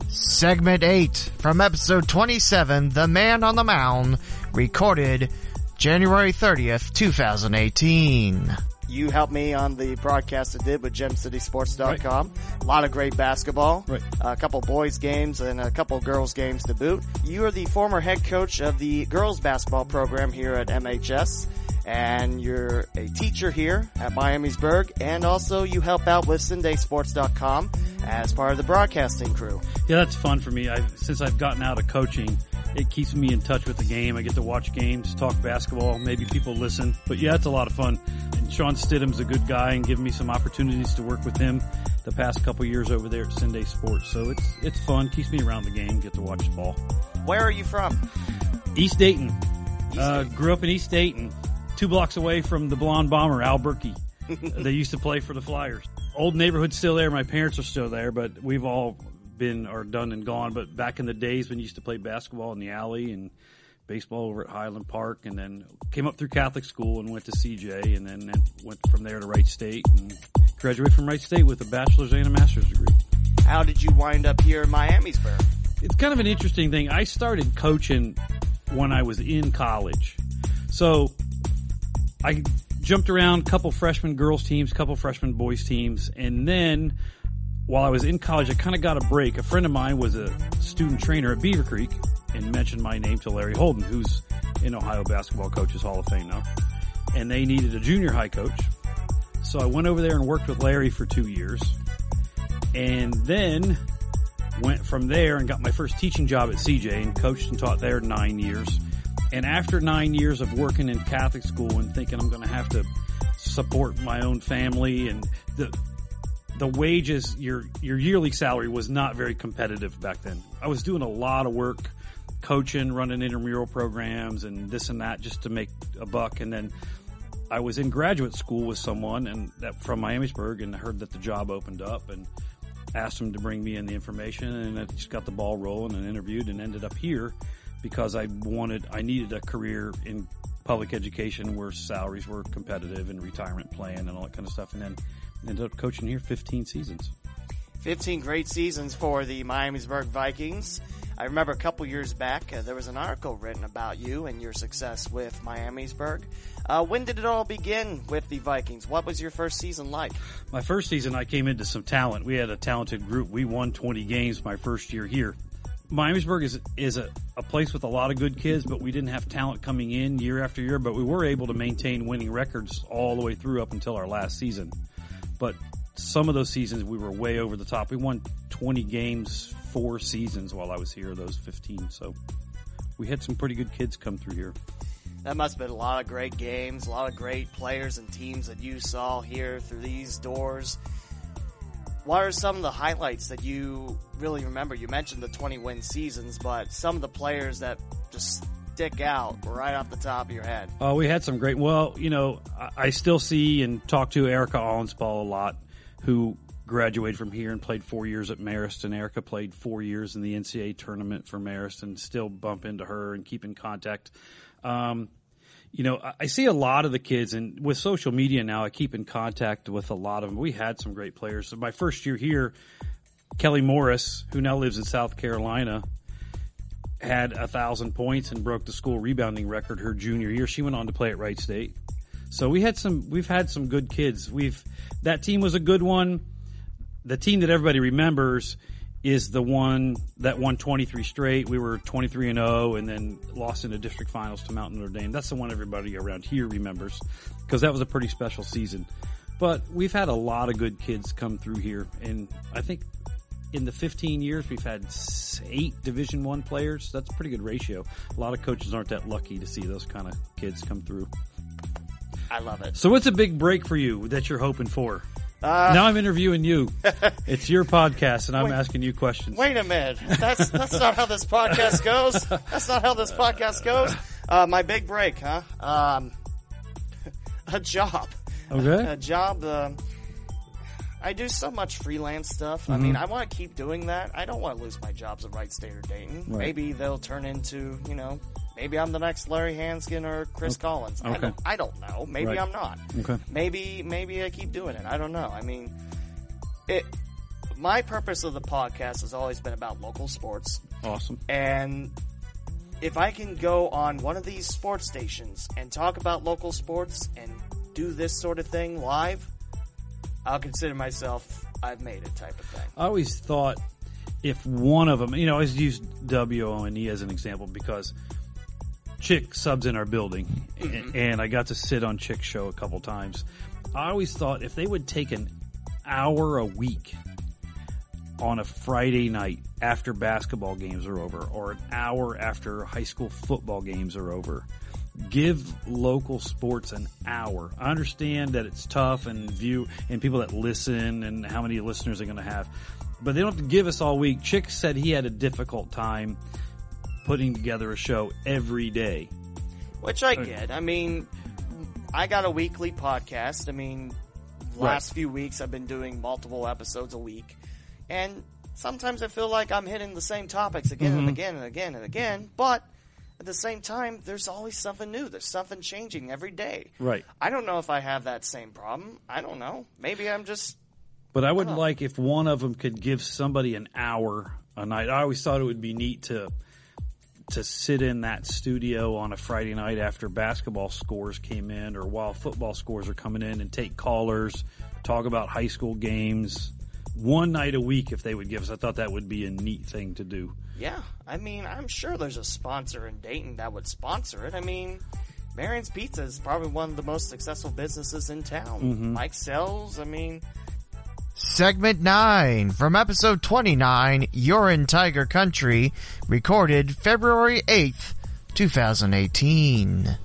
Segment 8 from episode 27, The Man on the Mound, recorded January 30th, 2018. You helped me on the broadcast I did with GemCitySports.com. Right. A lot of great basketball. Right. A couple boys games and a couple girls games to boot. You are the former head coach of the girls basketball program here at MHS and you're a teacher here at Miamisburg, and also you help out with CinDaySports.com as part of the broadcasting crew. Yeah, that's fun for me. I've, since I've gotten out of coaching, it keeps me in touch with the game. I get to watch games, talk basketball, maybe people listen. But yeah, it's a lot of fun. Sean Stidham's a good guy and giving me some opportunities to work with him the past couple years over there at CinDay Sports. So it's it's fun, keeps me around the game, get to watch the ball. Where are you from? East Dayton. East uh, Dayton. grew up in East Dayton, two blocks away from the blonde bomber, Al Berkey. they used to play for the Flyers. Old neighborhood still there. My parents are still there, but we've all been or done and gone. But back in the days when you used to play basketball in the alley and baseball over at Highland Park, and then came up through Catholic school and went to CJ, and then went from there to Wright State and graduated from Wright State with a bachelor's and a master's degree. How did you wind up here in Miamisburg? It's kind of an interesting thing. I started coaching when I was in college, so I jumped around a couple freshman girls teams, a couple freshman boys teams, and then while I was in college, I kind of got a break. A friend of mine was a student trainer at Beavercreek and mentioned my name to Larry Holden, who's in Ohio Basketball Coaches Hall of Fame now. And they needed a junior high coach. So I went over there and worked with Larry for two years. And then went from there and got my first teaching job at CJ and coached and taught there nine years. And after nine years of working in Catholic school and thinking I'm going to have to support my own family and the, the wages, your, your yearly salary was not very competitive back then. I was doing a lot of work coaching, running intramural programs and this and that just to make a buck. And then I was in graduate school with someone and that from Miamisburg and heard that the job opened up and asked him to bring me in the information and I just got the ball rolling and interviewed and ended up here because I wanted, I needed a career in public education where salaries were competitive and retirement plan and all that kind of stuff. And then ended up coaching here 15 seasons. 15 great seasons for the Miamisburg Vikings. I remember a couple years back, uh, there was an article written about you and your success with Miamisburg. Uh, when did it all begin with the Vikings? What was your first season like? My first season, I came into some talent. We had a talented group. We won 20 games my first year here. Miamisburg is is a, a place with a lot of good kids, but we didn't have talent coming in year after year. But we were able to maintain winning records all the way through up until our last season. But some of those seasons we were way over the top. We won 20 games four seasons while I was here, those 15. So we had some pretty good kids come through here. That must have been a lot of great games, a lot of great players and teams that you saw here through these doors. What are some of the highlights that you really remember? You mentioned the 20 win seasons, but some of the players that just stick out right off the top of your head? Oh, we had some great. Well, you know, I, still see and talk to Erica Allenspach a lot, who graduated from here and played four years at Marist. And Erica played four years in the NCAA tournament for Marist, and still bump into her and keep in contact. Um, you know, I see a lot of the kids, and with social media now, I keep in contact with a lot of them. We had some great players. So my first year here, Kelly Morris, who now lives in South Carolina, had a thousand points and broke the school rebounding record her junior year. She went on to play at Wright State. So we had some, we've had some good kids. We've, that team was a good one. The team that everybody remembers is the one that won 23 straight. We were 23 and 0 and then lost in the district finals to Mount Notre Dame. That's the one everybody around here remembers because that was a pretty special season. But we've had a lot of good kids come through here and I think in the 15 years we've had eight division one players that's a pretty good ratio a lot of coaches aren't that lucky to see those kind of kids come through i love it so what's a big break for you that you're hoping for uh, now I'm interviewing you. it's your podcast, and I'm wait, asking you questions. Wait a minute. That's that's not how this podcast goes. That's not how this podcast goes. Uh, my big break, huh? Um, a job. Okay. A job. Uh, I do so much freelance stuff. Mm-hmm. I mean, I want to keep doing that. I don't want to lose my jobs at Wright State or Dayton. Right. Maybe they'll turn into, you know, maybe I'm the next Larry Hansgen or Chris okay. Collins. Okay. I, don't, I don't know. Maybe right. I'm not. Okay. Maybe maybe I keep doing it. I don't know. I mean, it. My purpose of the podcast has always been about local sports. Awesome. And if I can go on one of these sports stations and talk about local sports and do this sort of thing live, I'll consider myself I've made it type of thing. I always thought if one of them, you know, I always use WONE as an example because Chick subs in our building, mm-hmm. and I got to sit on Chick's show a couple times. I always thought if they would take an hour a week on a Friday night after basketball games are over, or an hour after high school football games are over, give local sports an hour. I understand that it's tough and view and people that listen and how many listeners they're going to have, but they don't have to give us all week. Chick said he had a difficult time putting together a show every day. Which I get. I mean, I got a weekly podcast. I mean, last right. few weeks I've been doing multiple episodes a week. And sometimes I feel like I'm hitting the same topics again Mhm. and again and again and again, but at the same time, there's always something new. There's something changing every day. Right. I don't know if I have that same problem. I don't know. Maybe I'm just But I would Oh. like if one of them could give somebody an hour a night. I always thought it would be neat to to sit in that studio on a Friday night after basketball scores came in or while football scores are coming in and take callers, talk about high school games one night a week if they would give us. I thought that would be a neat thing to do. Yeah, I mean, I'm sure there's a sponsor in Dayton that would sponsor it. I mean, Marion's Piazza is probably one of the most successful businesses in town. Mhm. Mike sells. I mean, Segment 9 from episode 29, You're in Tiger Country, recorded February 8th, 2018.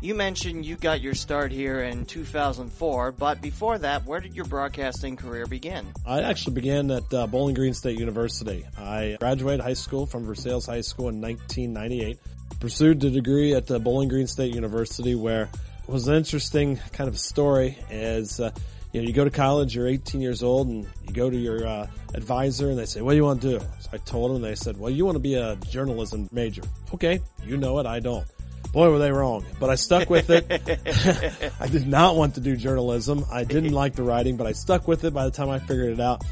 you mentioned you got your start here in 2004, but before that, where did your broadcasting career begin? I actually began at uh, Bowling Green State University. I graduated high school from Versailles High School in 1998. Pursued a degree at uh, Bowling Green State University, where it was an interesting kind of story. As uh, you know, you go to college, you're 18 years old, and you go to your uh, advisor, and they say, "What do you want to do?" So I told them, they said, "Well, you want to be a journalism major." Okay, you know it, I don't. Boy, were they wrong. But I stuck with it. I did not want to do journalism. I didn't like the writing, but I stuck with it by the time I figured it out.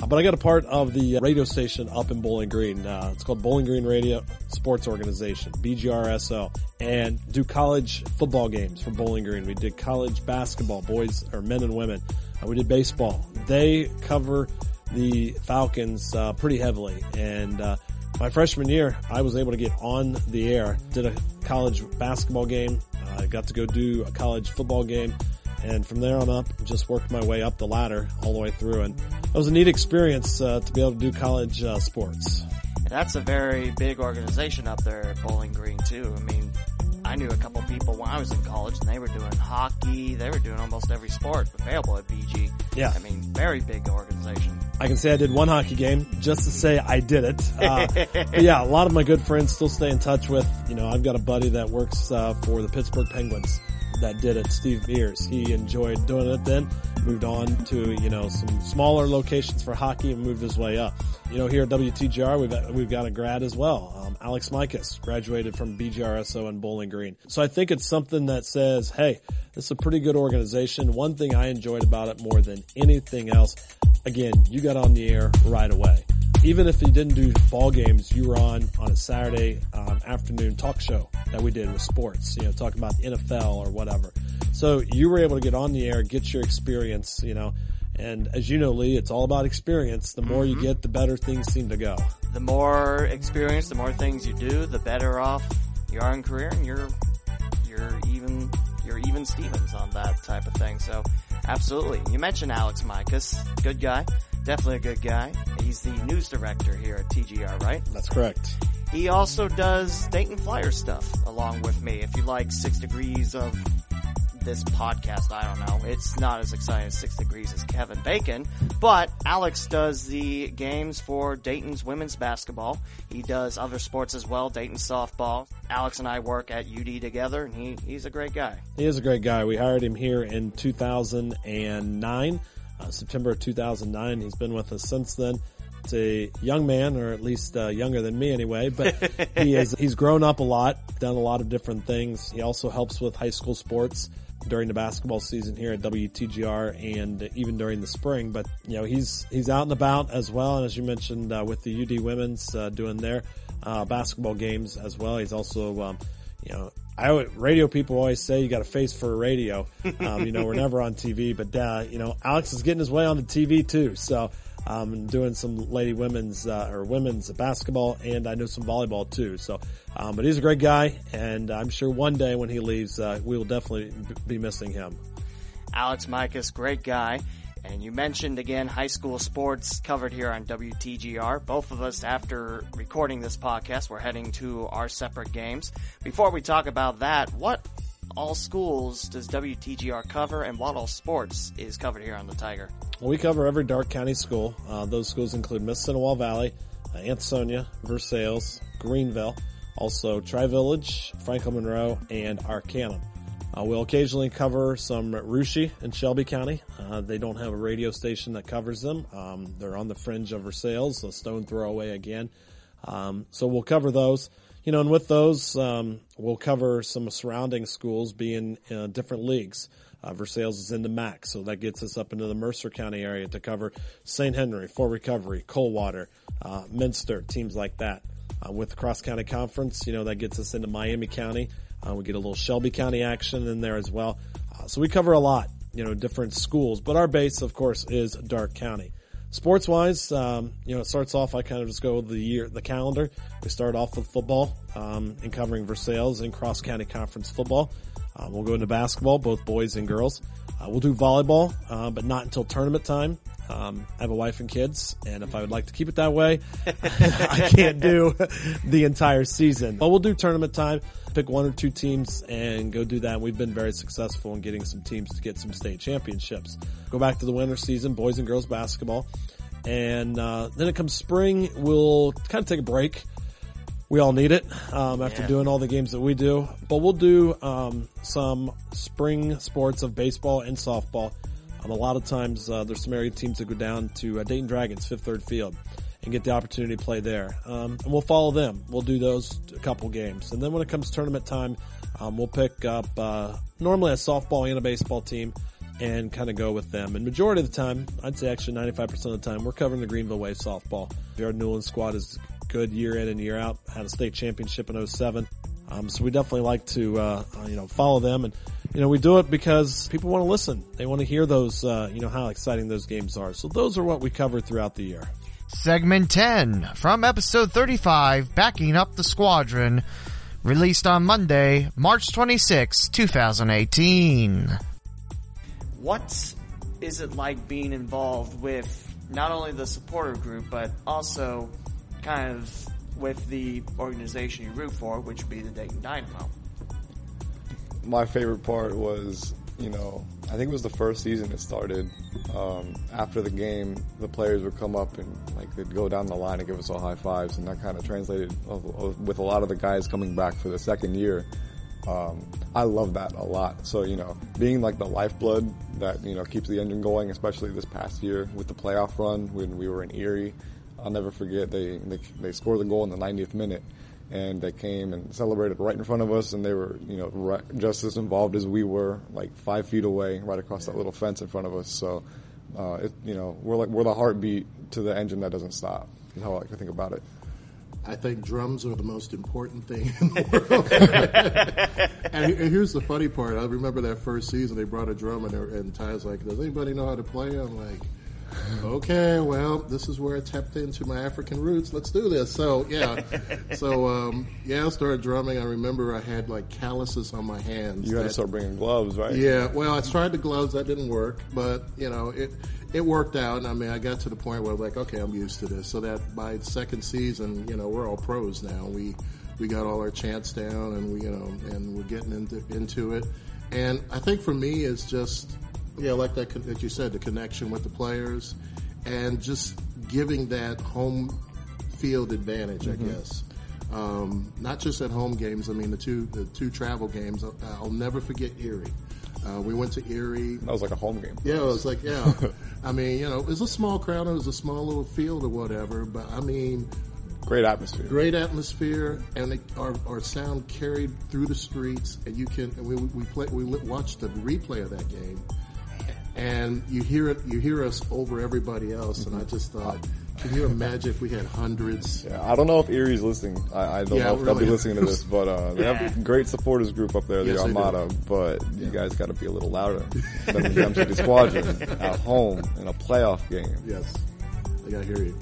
Uh, but I got a part of the radio station up in Bowling Green. Uh, it's called Bowling Green Radio Sports Organization, BGRSO, and do college football games for Bowling Green. We did college basketball, boys or men and women. Uh, we did baseball. They cover the Falcons uh, pretty heavily, and uh, my freshman year, I was able to get on the air, did a college basketball game, I uh, got to go do a college football game, and from there on up, just worked my way up the ladder all the way through. And it was a neat experience uh, to be able to do college uh, sports. That's a very big organization up there at Bowling Green too. I mean, I knew a couple people when I was in college, and they were doing hockey. They were doing almost every sport available at BG. Yeah. I mean, very big organization. I can say I did one hockey game just to say I did it. Uh, but yeah, a lot of my good friends still stay in touch with. You know, I've got a buddy that works uh, for the Pittsburgh Penguins that did it, Steve Mears. He enjoyed doing it then, moved on to, you know, some smaller locations for hockey and moved his way up. You know, here at WTGR, we've got, we've got a grad as well. Um, Alex Mikas graduated from BGRSO in Bowling Green. So I think it's something that says, hey, this is a pretty good organization. One thing I enjoyed about it more than anything else, again, you got on the air right away. Even if you didn't do ball games, you were on on a Saturday um, afternoon talk show that we did with sports, you know, talking about the NFL or whatever. So you were able to get on the air, get your experience, you know, and as you know, Lee, it's all about experience. The more you get, the better things seem to go. The more experience, the more things you do, the better off you are in career, and you're you're even you're even Stevens on that type of thing. So, absolutely. You mentioned Alex Mikas, good guy, definitely a good guy. He's the news director here at TGR, right? That's correct. He also does Dayton Flyer stuff along with me. If you like Six Degrees of this podcast, I don't know. It's not as exciting as Six Degrees as Kevin Bacon, but Alex does the games for Dayton's women's basketball. He does other sports as well, Dayton softball. Alex and I work at UD together, and he, he's a great guy. He is a great guy. We hired him here in 2009, uh, September of 2009. He's been with us since then. It's a young man, or at least uh, younger than me anyway, but he is, he's grown up a lot, done a lot of different things. He also helps with high school sports during the basketball season here at WTGR and even during the spring. But, you know, he's, he's out and about as well. And as you mentioned, uh, with the UD women's, uh, doing their, uh, basketball games as well. He's also, um, you know, I always, radio people always say you got a face for a radio. Um, you know, we're never on TV, but, uh, you know, Alex is getting his way on the TV too. So, um, doing some lady women's, uh, or women's basketball and I know some volleyball too. So, um, but he's a great guy and I'm sure one day when he leaves, uh, we will definitely be missing him. Alex Mikas, great guy. And you mentioned again high school sports covered here on WTGR. Both of us, after recording this podcast, we're heading to our separate games. Before we talk about that, what all schools does WTGR cover and what all sports is covered here on the Tiger? Well, we cover every Darke County school. Uh, those schools include Mississinawa Valley, uh, Ansonia, Versailles, Greenville, also Tri Village, Franklin Monroe, and Arcanum. Uh, we'll occasionally cover some Russia in Shelby County. Uh, they don't have a radio station that covers them. Um, they're on the fringe of Versailles, a stone throw away again. Um, so we'll cover those. You know, and with those, um, we'll cover some surrounding schools being in different leagues. Uh, Versailles is in the MAC, so that gets us up into the Mercer County area to cover St. Henry, Fort Recovery, Coldwater, uh, Minster, teams like that. Uh, with Cross County Conference, you know, that gets us into Miami County. Uh, we get a little Shelby County action in there as well. Uh, so we cover a lot, you know, different schools, but our base, of course, is Darke County. Sports wise, um, you know, it starts off, I kind of just go the year, the calendar. We start off with football, um, and covering Versailles and Cross County Conference football. Uh, we'll go into basketball, both boys and girls. Uh, we'll do volleyball, uh, but not until tournament time. Um, I have a wife and kids, and if I would like to keep it that way, I can't do the entire season. But we'll do tournament time, pick one or two teams, and go do that. And We've been very successful in getting some teams to get some state championships. Go back to the winter season, boys and girls basketball, and uh, then it comes spring. We'll kind of take a break. We all need it um, after Yeah. doing all the games that we do, but we'll do um, some spring sports of baseball and softball. Um, a lot of times uh, there's some area teams that go down to uh, Dayton Dragons, Fifth Third Field, and get the opportunity to play there. Um, and we'll follow them. We'll do those a couple games, and then when it comes tournament time, um, we'll pick up uh, normally a softball and a baseball team and kind of go with them. And majority of the time, I'd say actually 95% of the time, we're covering the Greenville Wave softball. Jared Newland squad is good year in and year out. Had a state championship in 07. Um, so we definitely like to, uh, uh, you know, follow them. And, you know, we do it because people want to listen. They want to hear those, uh, you know, how exciting those games are. So those are what we cover throughout the year. Segment 10 from episode 35, Backing Up the Squadron, released on Monday, March 26, 2018. What is it like being involved with not only the supporter group, but also kind of with the organization you root for, which would be the Dayton Dynamo? my favorite part was, you know, I think it was the first season it started. Um, after the game, the players would come up and like they'd go down the line and give us all high fives, and that kind of translated with a lot of the guys coming back for the second year. Um, I love that a lot. So you know, being like the lifeblood that you know keeps the engine going, especially this past year with the playoff run when we were in Erie. I'll never forget they they, they scored the goal in the 90th minute, and they came and celebrated right in front of us, and they were you know right, just as involved as we were, like five feet away, right across that little fence in front of us. So, uh, it, you know, we're like we're the heartbeat to the engine that doesn't stop. Is how I like to think about it. I think drums are the most important thing in the world. and, here's the funny part. I remember that first season, they brought a drum and, and Ty's like, does anybody know how to play? I'm like, okay, well, this is where I tapped into my African roots. Let's do this. So, yeah. So, um, yeah, I started drumming. I remember I had like calluses on my hands. You had to start bringing gloves, right? yeah, well, I tried the gloves. That didn't work, but you know, it it worked out. And I mean, I got to the point where I was like, okay, I'm used to this. So that by second season, you know, we're all pros now. We we got all our chants down, and we you know, and we're getting into into it. And I think for me, it's just yeah, like that that you said, the connection with the players, and just giving that home field advantage, Mhm. I guess. Um, not just at home games. I mean, the two the two travel games. I'll, I'll never forget Erie. Uh, we went to Erie. That was like a home game. Yeah, it was like yeah. I mean, you know, it was a small crowd. It was a small little field or whatever. But I mean, Great atmosphere. great atmosphere, and it, our our sound carried through the streets. And you can and we we play we watched the replay of that game, and you hear it. You hear us over everybody else. And I just thought, can you imagine if we had hundreds? Yeah, I don't know if Erie's listening. I, I don't Yeah, know if they'll be listening to this, but uh, they have Yeah. a great supporters group up there, the Yes, they do. Armada. But you guys got to be a little louder than the Gem City Squadron at home in a playoff game. Yes, they got to hear you.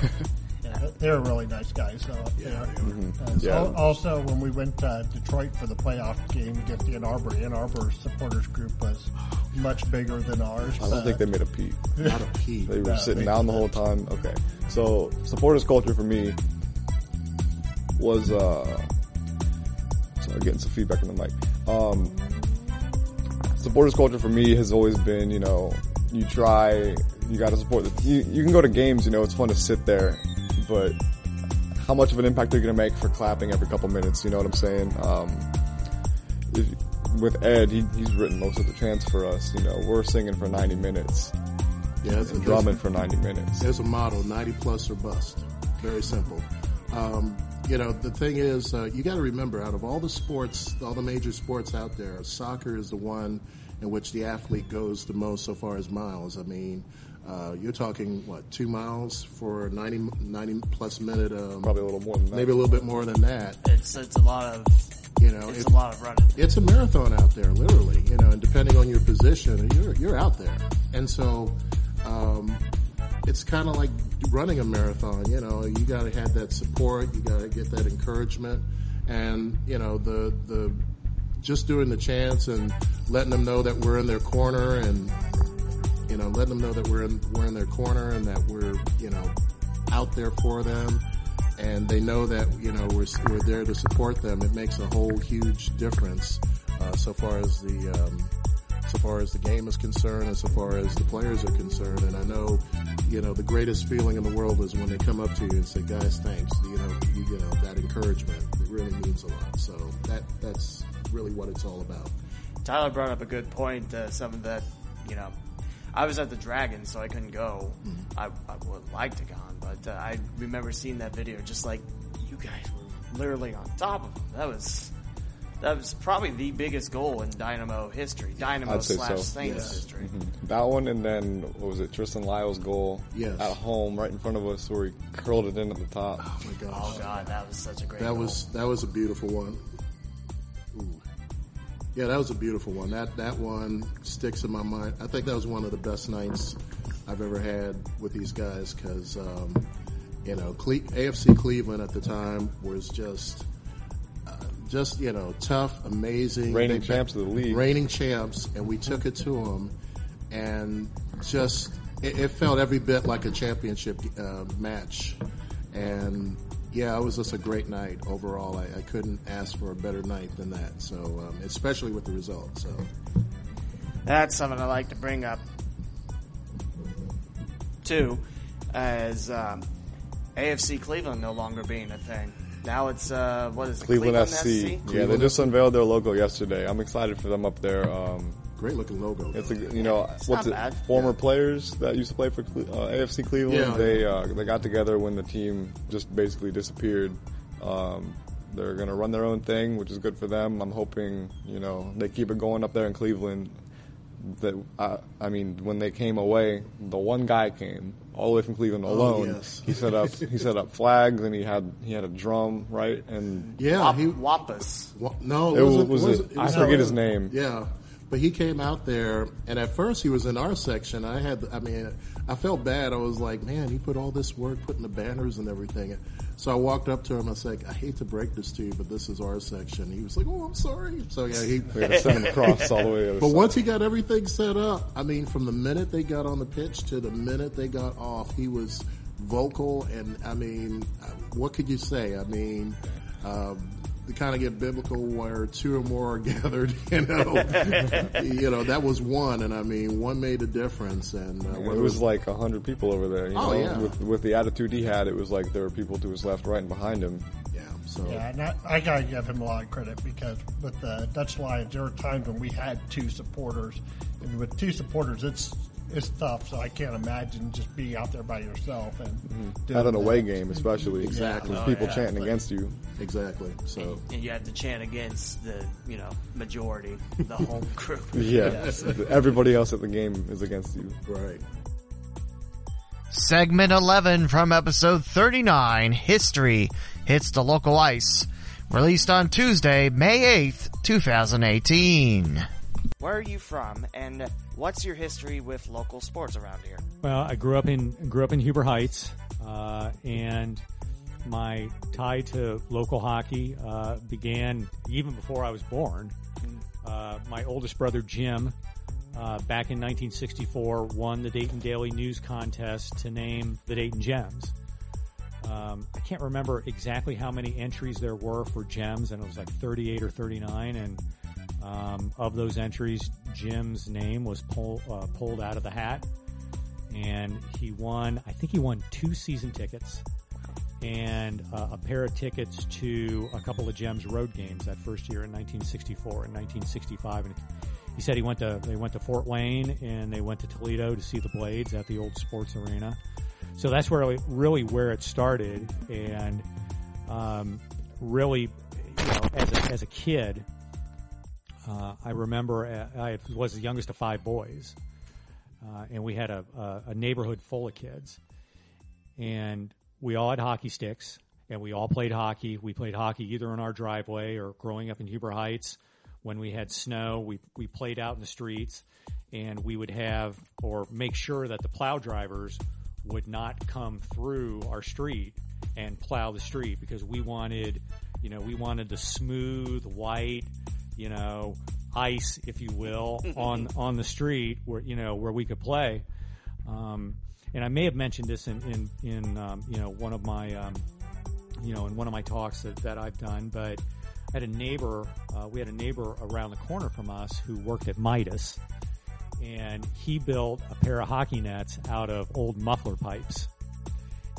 Yeah, they're really nice guys, though. Up Yeah, there. they are. Mhm. And so- Yeah. Also, when we went to Detroit for the playoff game against the Ann Arbor, Ann Arbor supporters group was much bigger than ours. I don't think they made a peep. Not a peep. They were No, sitting they down the whole time. Okay, so supporters culture for me was uh, sorry, getting some feedback on the mic. Um, supporters culture for me has always been, you know, you try, you got to support. The, you, you can go to games, you know, it's fun to sit there, but how much of an impact they're going to make for clapping every couple minutes? You know what I'm saying? Um, if, with Ed, he, he's written most of the chants for us. You know, we're singing for 90 minutes. Yeah, it's and a- drumming for 90 minutes. There's a model: 90 plus or bust. Very simple. Um, you know, the thing is, uh, you got to remember, out of all the sports, all the major sports out there, soccer is the one in which the athlete goes the most so far as miles. I mean, uh, you're talking what two miles for a 90, 90 plus minute? Um, Probably a little more than that. Maybe a little bit more than that. It's it's a lot of You know, it's if- a lot of running. It's a marathon out there, literally. You know, and depending on your position, you're you're out there, and so um, it's kind of like running a marathon. You know, you got to have that support, you got to get that encouragement, and you know the the just doing the chants and letting them know that we're in their corner and you know letting them know that we're in we're in their corner and that we're you know out there for them and they know that you know we're we're there to support them. It makes a whole huge difference uh, so far as the um, so far as the game is concerned, and so far as the players are concerned. And I know, you know, the greatest feeling in the world is when they come up to you and say, "Guys, thanks." You know, you, you know that encouragement. It really means a lot. So that that's really what it's all about. Tyler brought up a good point. Uh, something that you know, I was at the Dragon, so I couldn't go. Mm-hmm. I, I would like to gone, but uh, I remember seeing that video. Just like you guys were literally on top of them. That was that was probably the biggest goal in Dynamo history. Dynamo I'd slash so. Saints history. Mhm. That one, and then what was it? Tristan Lyle's goal Yes. at home, right in front of us, where he curled it in at the top. Oh my gosh. Oh god, that was such a great. That goal. was that was a beautiful one. Ooh. Yeah, that was a beautiful one. That that one sticks in my mind. I think that was one of the best nights I've ever had with these guys because um, you know Cle- AFC Cleveland at the time was just uh, just you know tough, amazing, Reigning They- champs of the league. reigning champs, and we took it to them, and just it, it felt every bit like a championship uh, match, and yeah, it was just a great night overall. I, I couldn't ask for a better night than that. So, um, especially with the result. So, That's something I like to bring up too, as um, AFC Cleveland no longer being a thing. Now it's uh, what is it? Cleveland, SC. Yeah, they just unveiled their logo yesterday. I'm excited for them up there. Um, Great looking logo. It's a you know It's what's it? bad. Former players that used to play for Cle- uh, AFC Cleveland. Yeah. They uh, they got together when the team just basically disappeared. Um, they're gonna run their own thing, which is good for them. I'm hoping you know they keep it going up there in Cleveland. That I, I mean, when they came away, the one guy came all the way from Cleveland Oh, alone. yes. He set up he set up flags and he had he had a drum right and yeah, Wap- he Wampus. Wa- No, It it was- wasn't- was wasn't- it- I forget not- his name. Yeah, but he came out there, and at first he was in our section. I had, I mean, I felt bad. I was like, man, he put all this work putting the banners and everything. So I walked up to him. I was like, I hate to break this to you, but this is our section. He was like, oh, I'm sorry. So yeah, he to send him across all the way the But side. once he got everything set up, I mean, from the minute they got on the pitch to the minute they got off, he was vocal. And I mean, what could you say? I mean, um, to kind of get biblical where two or more are gathered, you know, you know, that was one. And I mean, one made a difference. And uh, it was like a hundred people over there. You Oh, know, yeah. with with the attitude he had, it was like there were people to his left, right, and behind him. yeah, so Yeah, and I, I gotta give him a lot of credit because with the Dutch Lions, there were times when we had two supporters, and with two supporters, it's it's tough. So I can't imagine just being out there by yourself and mm-hmm. doing At an that. away game, especially. Exactly. With Oh, people yeah. chanting against you. exactly. So And you have to chant against the you know majority, the home group. Yeah. Everybody else at the game is against you. right. Segment 11 from episode 39, History, hits the local ice. Released on Tuesday, May 8th, 2018. Where are you from, and what's your history with local sports around here? Well, I grew up in grew up in Huber Heights, uh, and my tie to local hockey uh, began even before I was born. Uh, my oldest brother Jim, uh, back in 1964, won the Dayton Daily News contest to name the Dayton Gems. Um, I can't remember exactly how many entries there were for gems, and it was like 38 or 39. And um, of those entries, Jim's name was pull, uh, pulled out of the hat, and he won. I think he won two season tickets, and uh, a pair of tickets to a couple of Gems road games that first year in 1964 and 1965. And he said he went to they went to Fort Wayne and they went to Toledo to see the Blades at the old sports arena. So that's where really where it started, and um, really, you know, as a, as a kid, uh, I remember uh, I was the youngest of five boys, uh, and we had a, a, a neighborhood full of kids, and we all had hockey sticks, and we all played hockey. We played hockey either in our driveway or growing up in Huber Heights. When we had snow, we we played out in the streets, and we would have or make sure that the plow drivers would not come through our street and plow the street because we wanted, you know, we wanted the smooth white, you know, ice, if you will, on on the street where you know where we could play. Um, and I may have mentioned this in in, in um, you know one of my um, you know in one of my talks that, that I've done, but I had a neighbor. Uh, we had a neighbor around the corner from us who worked at Midas, and he built a pair of hockey nets out of old muffler pipes.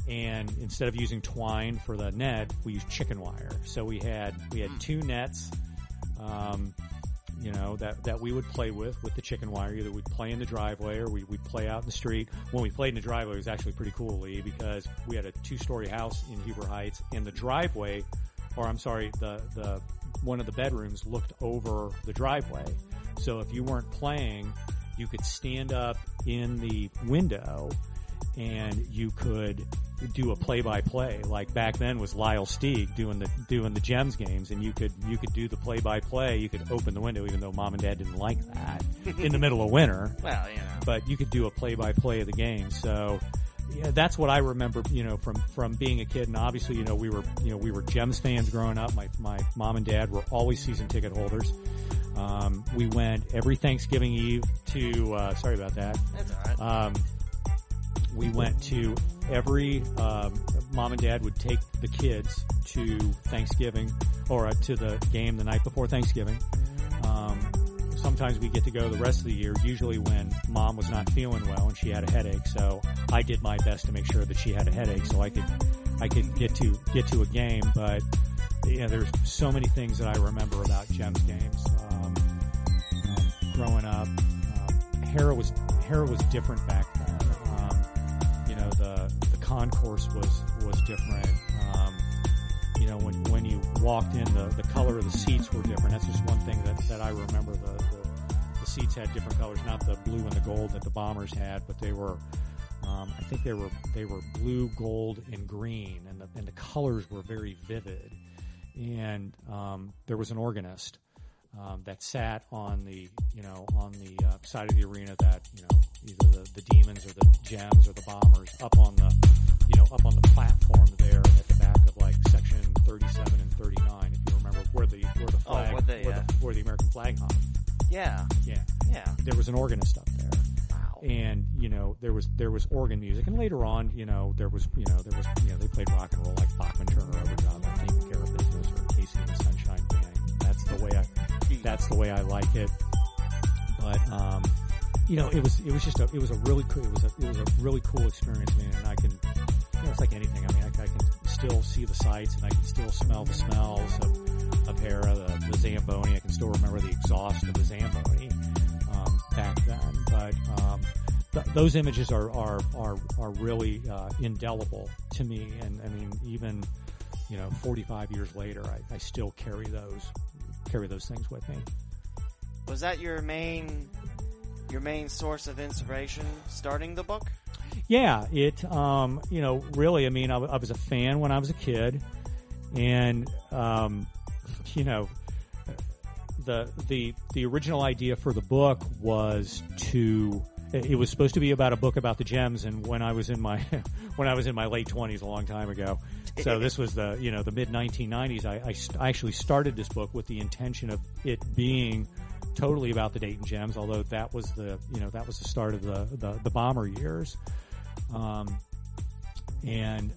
And instead of using twine for the net, we used chicken wire. So we had we had two nets, um, you know, that that we would play with with the chicken wire. Either we'd play in the driveway or we, would play out in the street. When we played in the driveway, it was actually pretty cool, Lee, because we had a two-story house in Huber Heights, and the driveway, or I'm sorry, the the one of the bedrooms looked over the driveway. So if you weren't playing, you could stand up in the window and you could do a play by play. Like back then was Lyle Steeg doing the doing the Gems games and you could you could do the play by play. You could open the window even though mom and dad didn't like that in the middle of winter. Well, you know. But you could do a play by play of the game. So yeah, that's what I remember, you know, from, from being a kid. And obviously, you know, we were, you know, we were Gems fans growing up. My, my mom and dad were always season ticket holders. Um, we went every Thanksgiving Eve to. Uh, sorry about that. That's all right. Um, we went to every. Um, mom and dad would take the kids to Thanksgiving or uh, to the game the night before Thanksgiving. Um, sometimes we get to go the rest of the year. Usually when mom was not feeling well and she had a headache, so I did my best to make sure that she had a headache so I could I could get to get to a game. But know, there's so many things that I remember about Gems games growing up. Um, Hara was Hara was different back the the concourse was was different. Um, you know, when when you walked in, the the color of the seats were different. That's just one thing that that I remember. The the, the seats had different colors, not the blue and the gold that the Bombers had, but they were. Um, I think they were they were blue, gold, and green, and the and the colors were very vivid. And um, there was an organist um, that sat on the you know on the uh, side of the arena that you know either the, the demons or the gems or the bombers up on the you know up on the platform there at the back of like section 37 and 39 if you remember where the where the flag oh, they, where, yeah. the, where the American flag hung. Yeah. Yeah. Yeah. There was an organist up there. Wow. And you know there was there was organ music. And later on you know there was you know there was you know they played rock and roll like Bachman Turner Overdrive like Taking Care of Business or KC and the Sunshine the way I that's the way I like it. But um, you know, it was it was just a it was a really cool it was a it was a really cool experience, man. And I can you know it's like anything. I mean, I, I can still see the sights and I can still smell the smells of of Hara, the, the Zamboni. I can still remember the exhaust of the Zamboni um, back then. But um, th- those images are are are are really uh, indelible to me. And I mean, even you know, 45 years later, I, I still carry those carry those things with me. Was that your main your main source of inspiration starting the book? Yeah, it um, you know really. I mean, I, I, was a fan when I was a kid, and um, you know the the the original idea for the book was to it was supposed to be about a book about the gems and when I was in my when I was in my late 20s a long time ago so this was the you know the mid 1990s I, I, st- I, actually started this book with the intention of it being totally about the Dayton Gems although that was the you know that was the start of the the, the bomber years. Um, and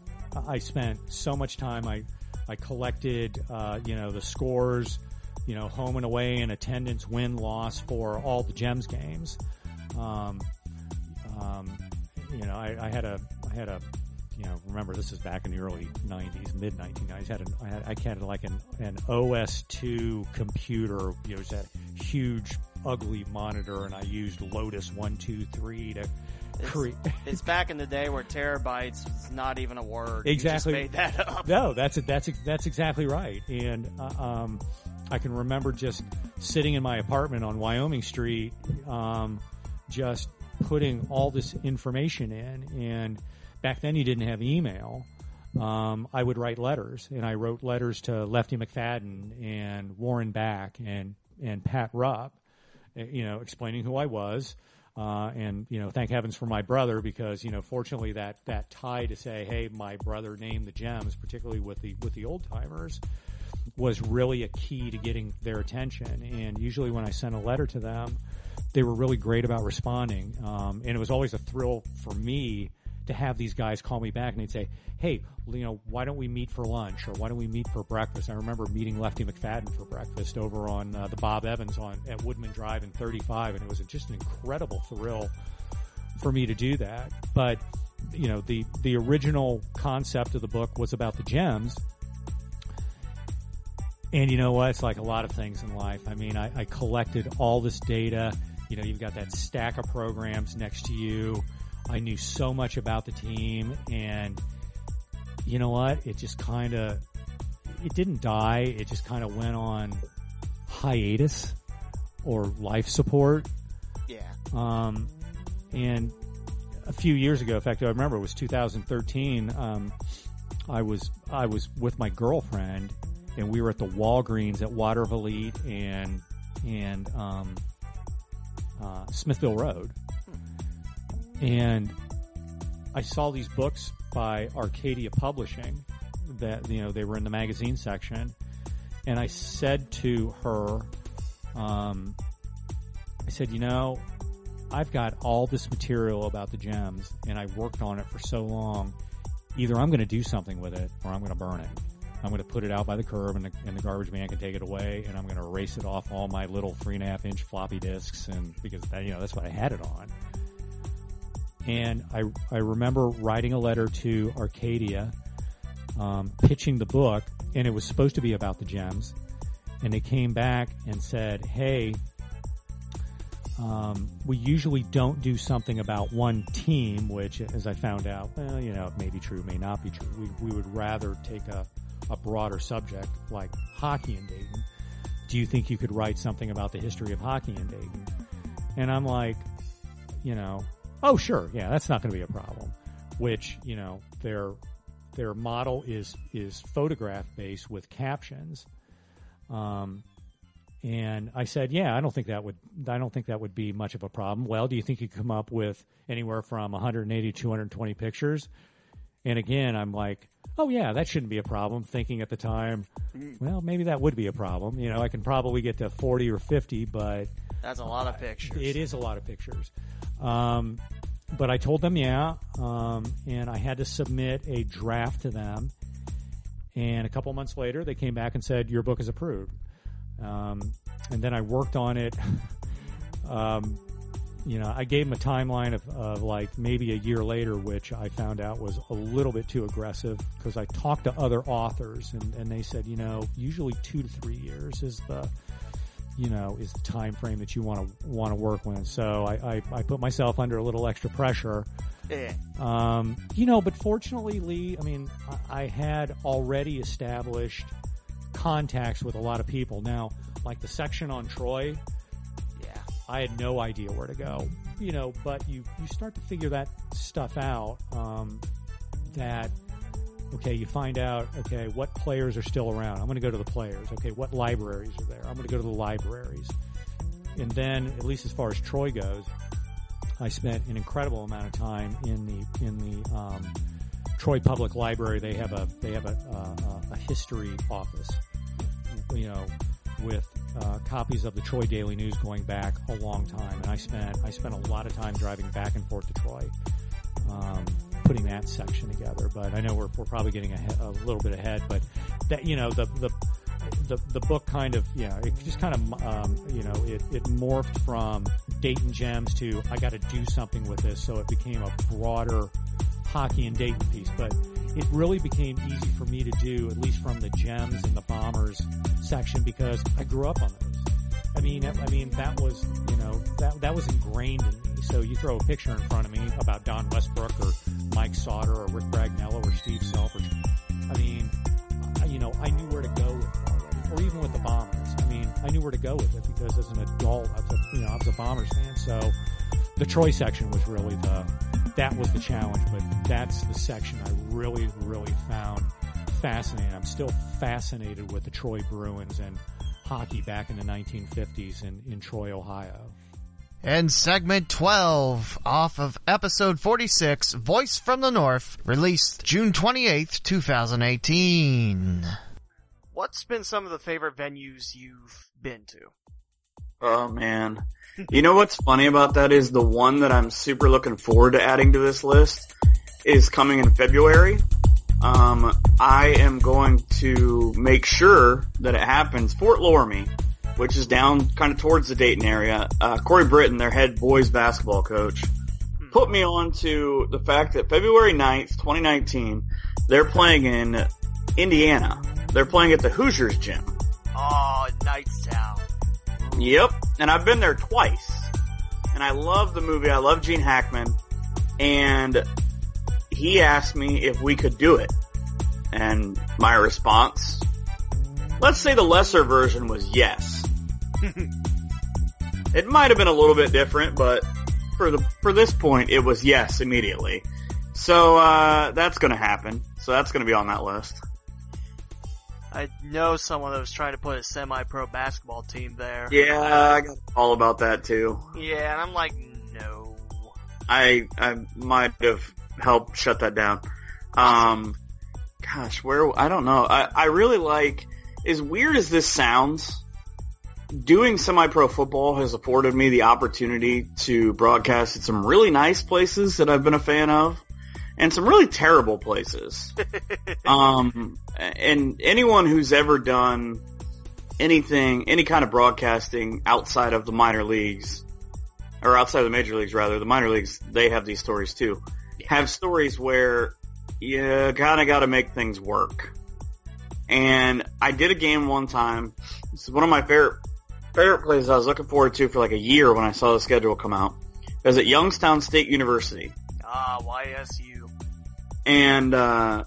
I spent so much time I I collected uh, you know the scores you know home and away and attendance win loss for all the Gems games. Um, um, you know, I, I, had a, I had a, you know, remember this is back in the early '90s, mid 1990s. Had an, I had I had like an an OS2 computer, you know, it a huge ugly monitor, and I used Lotus one two three to It's, create. it's back in the day where terabytes was not even a word. Exactly. made that up. No, that's it. that's that's exactly right. And uh, um, I can remember just sitting in my apartment on Wyoming Street, um, just putting all this information in. And back then, you didn't have email. Um, I would write letters, and I wrote letters to Lefty McFadden and Warren Back and and Pat Rupp, uh, you know, explaining who I was. Uh, and you know, thank heavens for my brother because you know, fortunately, that that tie to say, "Hey, my brother named the gems," particularly with the with the old timers, was really a key to getting their attention. And usually, when I sent a letter to them, they were really great about responding. Um, and it was always a thrill for me to have these guys call me back and they'd say, "Hey, you know, why don't we meet for lunch or why don't we meet for breakfast?" I remember meeting Lefty McFadden for breakfast over on uh, the Bob Evans on at Woodman Drive in 35, and it was just an incredible thrill for me to do that. But you know, the the original concept of the book was about the gems. And you know what? It's like a lot of things in life. I mean, I, I collected all this data. You know, you've got that stack of programs next to you. I knew so much about the team and you know what? It just kind of, it didn't die. It just kind of went on hiatus or life support. Yeah. Um, and a few years ago, in fact, I remember it was 2013. Um, I was I was with my girlfriend, and we were at the Walgreens at Watervliet and and um, uh, Smithville Road, and I saw these books by Arcadia Publishing that you know they were in the magazine section, and I said to her, um, I said, you know, I've got all this material about the gems, and I worked on it for so long. Either I'm going to do something with it, or I'm going to burn it. I'm going to put it out by the curb, and the, and the garbage man can take it away, and I'm going to erase it off all my little three and a half inch floppy disks, and because that, you know that's what I had it on. And I I remember writing a letter to Arcadia, um, pitching the book, and it was supposed to be about the gems, and they came back and said, "Hey, um, we usually don't do something about one team, which, as I found out, well, you know, it may be true, may not be true. We, we would rather take a, a broader subject like hockey in Dayton. Do you think you could write something about the history of hockey in Dayton? And I'm like, you know, oh sure, yeah, that's not going to be a problem. Which, you know, their their model is is photograph based with captions. Um, and I said, yeah, I don't think that would, I don't think that would be much of a problem. Well, do you think you come up with anywhere from 180 to 220 pictures? And again, I'm like, oh yeah, that shouldn't be a problem. Thinking at the time, well, maybe that would be a problem. You know, I can probably get to 40 or 50, but That's a lot of pictures. it is a lot of pictures. Um, but I told them, yeah, um, and I had to submit a draft to them. And a couple months later, they came back and said, your book is approved. Um, and then I worked on it. you know, I gave them a timeline of, of like maybe a year later, which I found out was a little bit too aggressive because I talked to other authors and, and they said, you know, usually two to three years is the, you know, is the time frame that you want to want to work with. So I, I, I put myself under a little extra pressure. Yeah. Um, you know, but fortunately, Lee, I mean, I, I had already established contacts with a lot of people. Now, like the section on Troy, I had no idea where to go. You know, but you you start to figure that stuff out. Um, that okay, you find out okay what players are still around. I'm going to go to the players. Okay, what libraries are there? I'm going to go to the libraries. And then, at least as far as Troy goes, I spent an incredible amount of time in the in the um, Troy Public Library. They have a they have a, uh, a history office, you know, uh, copies of the Troy Daily News going back a long time. And I spent I spent a lot of time driving back and forth to Troy, um, putting that section together. But I know we're we're probably getting a little bit ahead. But that you know the the the, the book kind of, yeah, it just kind of, um, you know, it, it morphed from Dayton Gems to I got to do something with this. So it became a broader hockey and Dayton piece, but it really became easy for me to do, at least from the gems and the bombers section, because I grew up on those. I mean, I mean that was you know that that was ingrained in me. So you throw a picture in front of me about Don Westbrook or Mike Sauter or Rick Bragnalo or Steve Selfridge. I mean, you know, I knew where to go with it already, or even with the Bombers. I mean, I knew where to go with it because as an adult, I was a, you know I was a Bombers fan. So the Troy section was really the that was the challenge, but that's the section I really really found fascinating. I'm still fascinated with the Troy Bruins and hockey back in the 1950s in, in Troy, Ohio. And segment 12 off of episode 46, Voice from the North, released June 28th, 2018. What's been some of the favorite venues you've been to? Oh man. You know what's funny about that is the one that I'm super looking forward to adding to this list is coming in February. Um, I am going to make sure that it happens. Fort Loramie which is down kind of towards the Dayton area. Uh, Corey Britton, their head boys basketball coach, put me on to the fact that February 9th, 2019, they're playing in Indiana. They're playing at the Hoosiers gym. Oh, Knightstown. Yep. And I've been there twice. And I love the movie. I love Gene Hackman. And he asked me if we could do it. And my response, let's say the lesser version was yes. it might have been a little bit different, but for the for this point, it was yes immediately. So uh, that's going to happen. So that's going to be on that list. I know someone that was trying to put a semi-pro basketball team there. Yeah, I got all about that too. Yeah, and I'm like, no. I I might have helped shut that down. Um, gosh, where I don't know. I I really like. As weird as this sounds, doing semi-pro football has afforded me the opportunity to broadcast at some really nice places that I've been a fan of and some really terrible places. um, and anyone who's ever done anything, any kind of broadcasting outside of the minor leagues or outside of the major leagues rather, the minor leagues, they have these stories too. Have stories where you kind of got to make things work. And I did a game one time. This is one of my favorite favorite places I was looking forward to for like a year when I saw the schedule come out. It was at Youngstown State University. Ah, YSU. And, uh,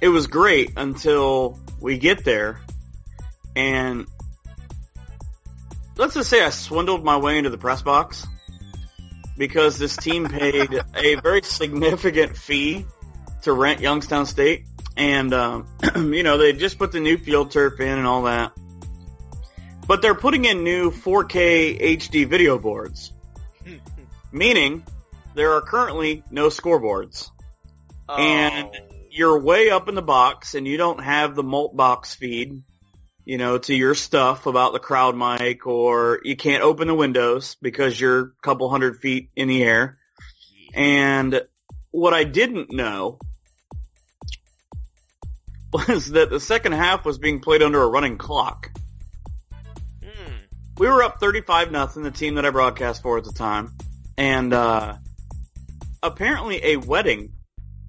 it was great until we get there and let's just say I swindled my way into the press box because this team paid a very significant fee to rent Youngstown State. And, um, you know, they just put the new field turf in and all that. But they're putting in new 4K HD video boards. meaning there are currently no scoreboards. Oh. And you're way up in the box and you don't have the mult box feed, you know, to your stuff about the crowd mic or you can't open the windows because you're a couple hundred feet in the air. And what I didn't know was that the second half was being played under a running clock. We were up 35 nothing, the team that I broadcast for at the time. And, uh, apparently a wedding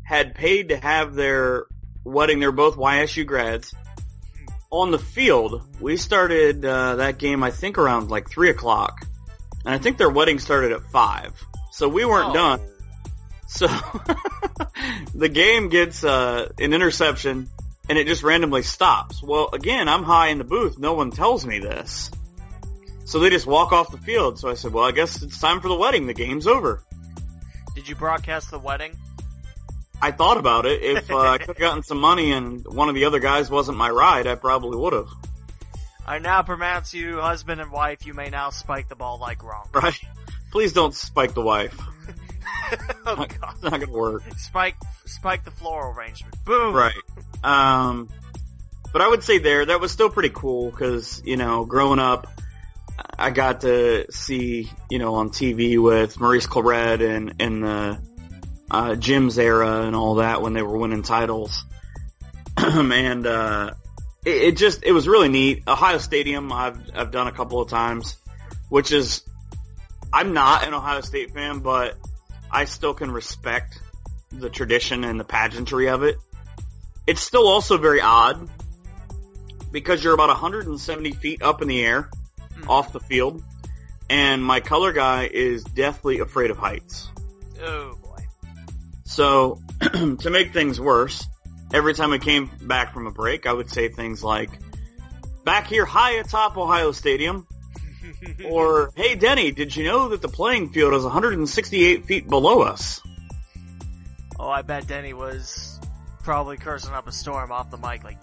had paid to have their wedding. They're both YSU grads. On the field, we started, uh, that game, I think around like three o'clock. And I think their wedding started at five. So we weren't Oh. done. So the game gets, uh, an interception and it just randomly stops. Well, again, I'm high in the booth. No one tells me this. So they just walk off the field. So I said, well, I guess it's time for the wedding. The game's over. Did you broadcast the wedding? I thought about it. If uh, I could have gotten some money and one of the other guys wasn't my ride, I probably would have. I now pronounce you husband and wife. You may now spike the ball like wrong. Right? Please don't spike the wife. oh god, it's not gonna work. Spike, spike the floral arrangement. Boom. Right. Um, but I would say there that was still pretty cool because you know, growing up, I got to see you know on TV with Maurice Clarett and and the uh, Jim's era and all that when they were winning titles, and uh, it, it just it was really neat. Ohio Stadium I've I've done a couple of times, which is I'm not an Ohio State fan, but I still can respect the tradition and the pageantry of it. It's still also very odd because you're about 170 feet up in the air off the field and my color guy is deathly afraid of heights. Oh. So to make things worse, every time I came back from a break, I would say things like, back here high atop Ohio Stadium, or, hey Denny, did you know that the playing field is 168 feet below us? Oh, I bet Denny was probably cursing up a storm off the mic like,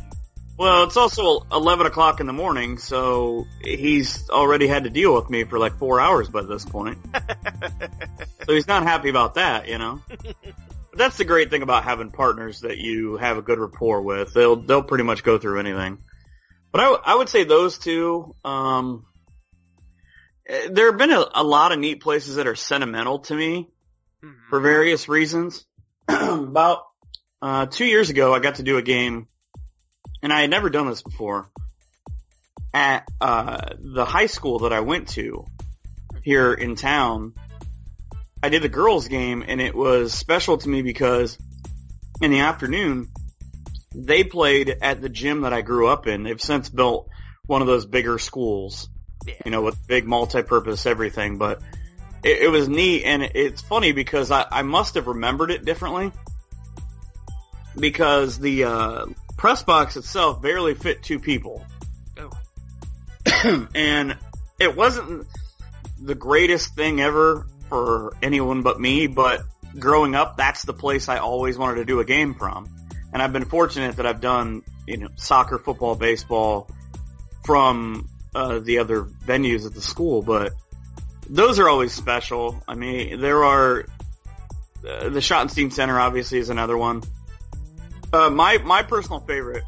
Well, it's also 11 o'clock in the morning, so he's already had to deal with me for like four hours by this point. so he's not happy about that, you know? That's the great thing about having partners that you have a good rapport with. They'll, they'll pretty much go through anything. But I, w- I would say those two, um, eh, there have been a, a lot of neat places that are sentimental to me for various reasons. About, uh, two years ago, I got to do a game and I had never done this before at uh, the high school that I went to here in town. I did the girls game and it was special to me because in the afternoon they played at the gym that I grew up in. They've since built one of those bigger schools, you know, with big multi-purpose everything, but it, it was neat and it's funny because I, I must have remembered it differently because the uh, press box itself barely fit two people. and it wasn't the greatest thing ever for anyone but me, but growing up, that's the place I always wanted to do a game from. And I've been fortunate that I've done, you know, soccer, football, baseball from uh, the other venues at the school, but those are always special. I mean, there are uh, the Schottenstein Center obviously is another one. Uh, my my personal favorite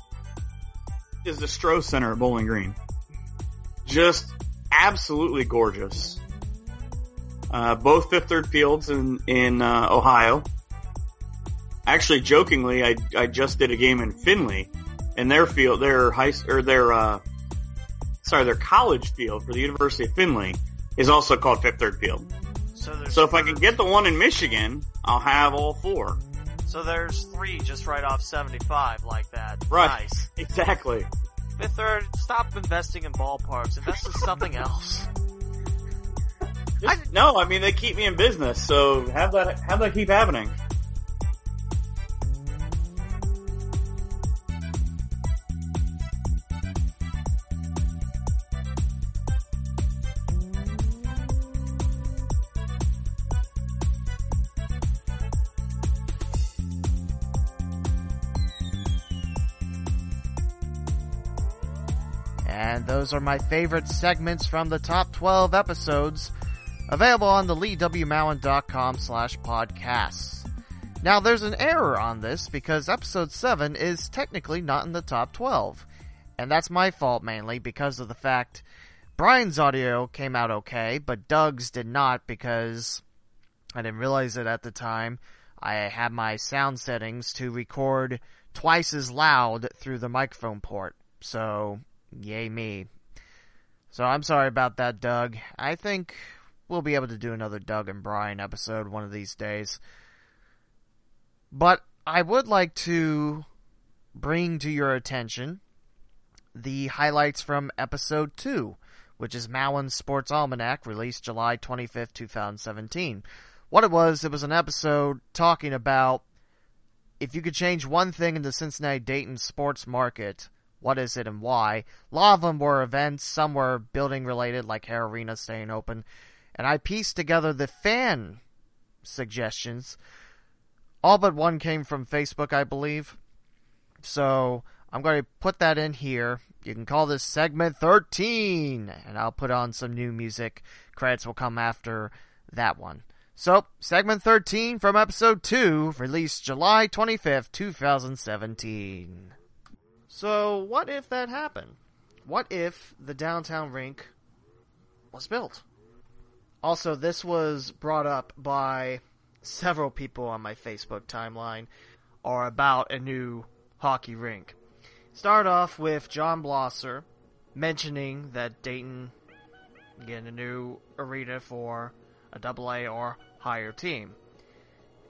is the Stroh Center at Bowling Green. Just absolutely gorgeous. Uh, both Fifth Third Fields in in uh, Ohio. Actually, jokingly, I I just did a game in Findlay, and their field, their high or their uh, sorry, their college field for the University of Findlay is also called Fifth Third Field. so So if I can get the one in Michigan, I'll have all four. so there's three just right off 75 like that. Right. Nice. Exactly. Fifth Third, stop investing in ballparks. Invest in something else. Just, no, I mean they keep me in business, so have that have that keep happening. And those are my favorite segments from the top 12 episodes available on the leewmowen.com slash podcasts. Now there's an error on this because episode 7 is technically not in the top 12. And that's my fault mainly because of the fact Brian's audio came out okay, but Doug's did not because I didn't realize it at the time. I had my sound settings to record twice as loud through the microphone port. So, yay me. So I'm sorry about that, Doug. I think we'll be able to do another Doug and Brian episode one of these days. But I would like to bring to your attention the highlights from episode 2, which is Mowen's Sports Almanac, released July 25th, 2017. What it was, it was an episode talking about if you could change one thing in the Cincinnati Dayton sports market, what is it and why? A lot of them were events, some were building related, like Hara Arena staying open, and I pieced together the fan suggestions. All but one came from Facebook, I believe. So I'm going to put that in here. You can call this segment 13, and I'll put on some new music. Credits will come after that one. So, segment 13 from episode 2, released July 25th, 2017. So, what if that happened? What if the downtown rink was built? Also, this was brought up by several people on my Facebook timeline or about a new hockey rink. Start off with John Blosser mentioning that Dayton getting a new arena for a double A or higher team.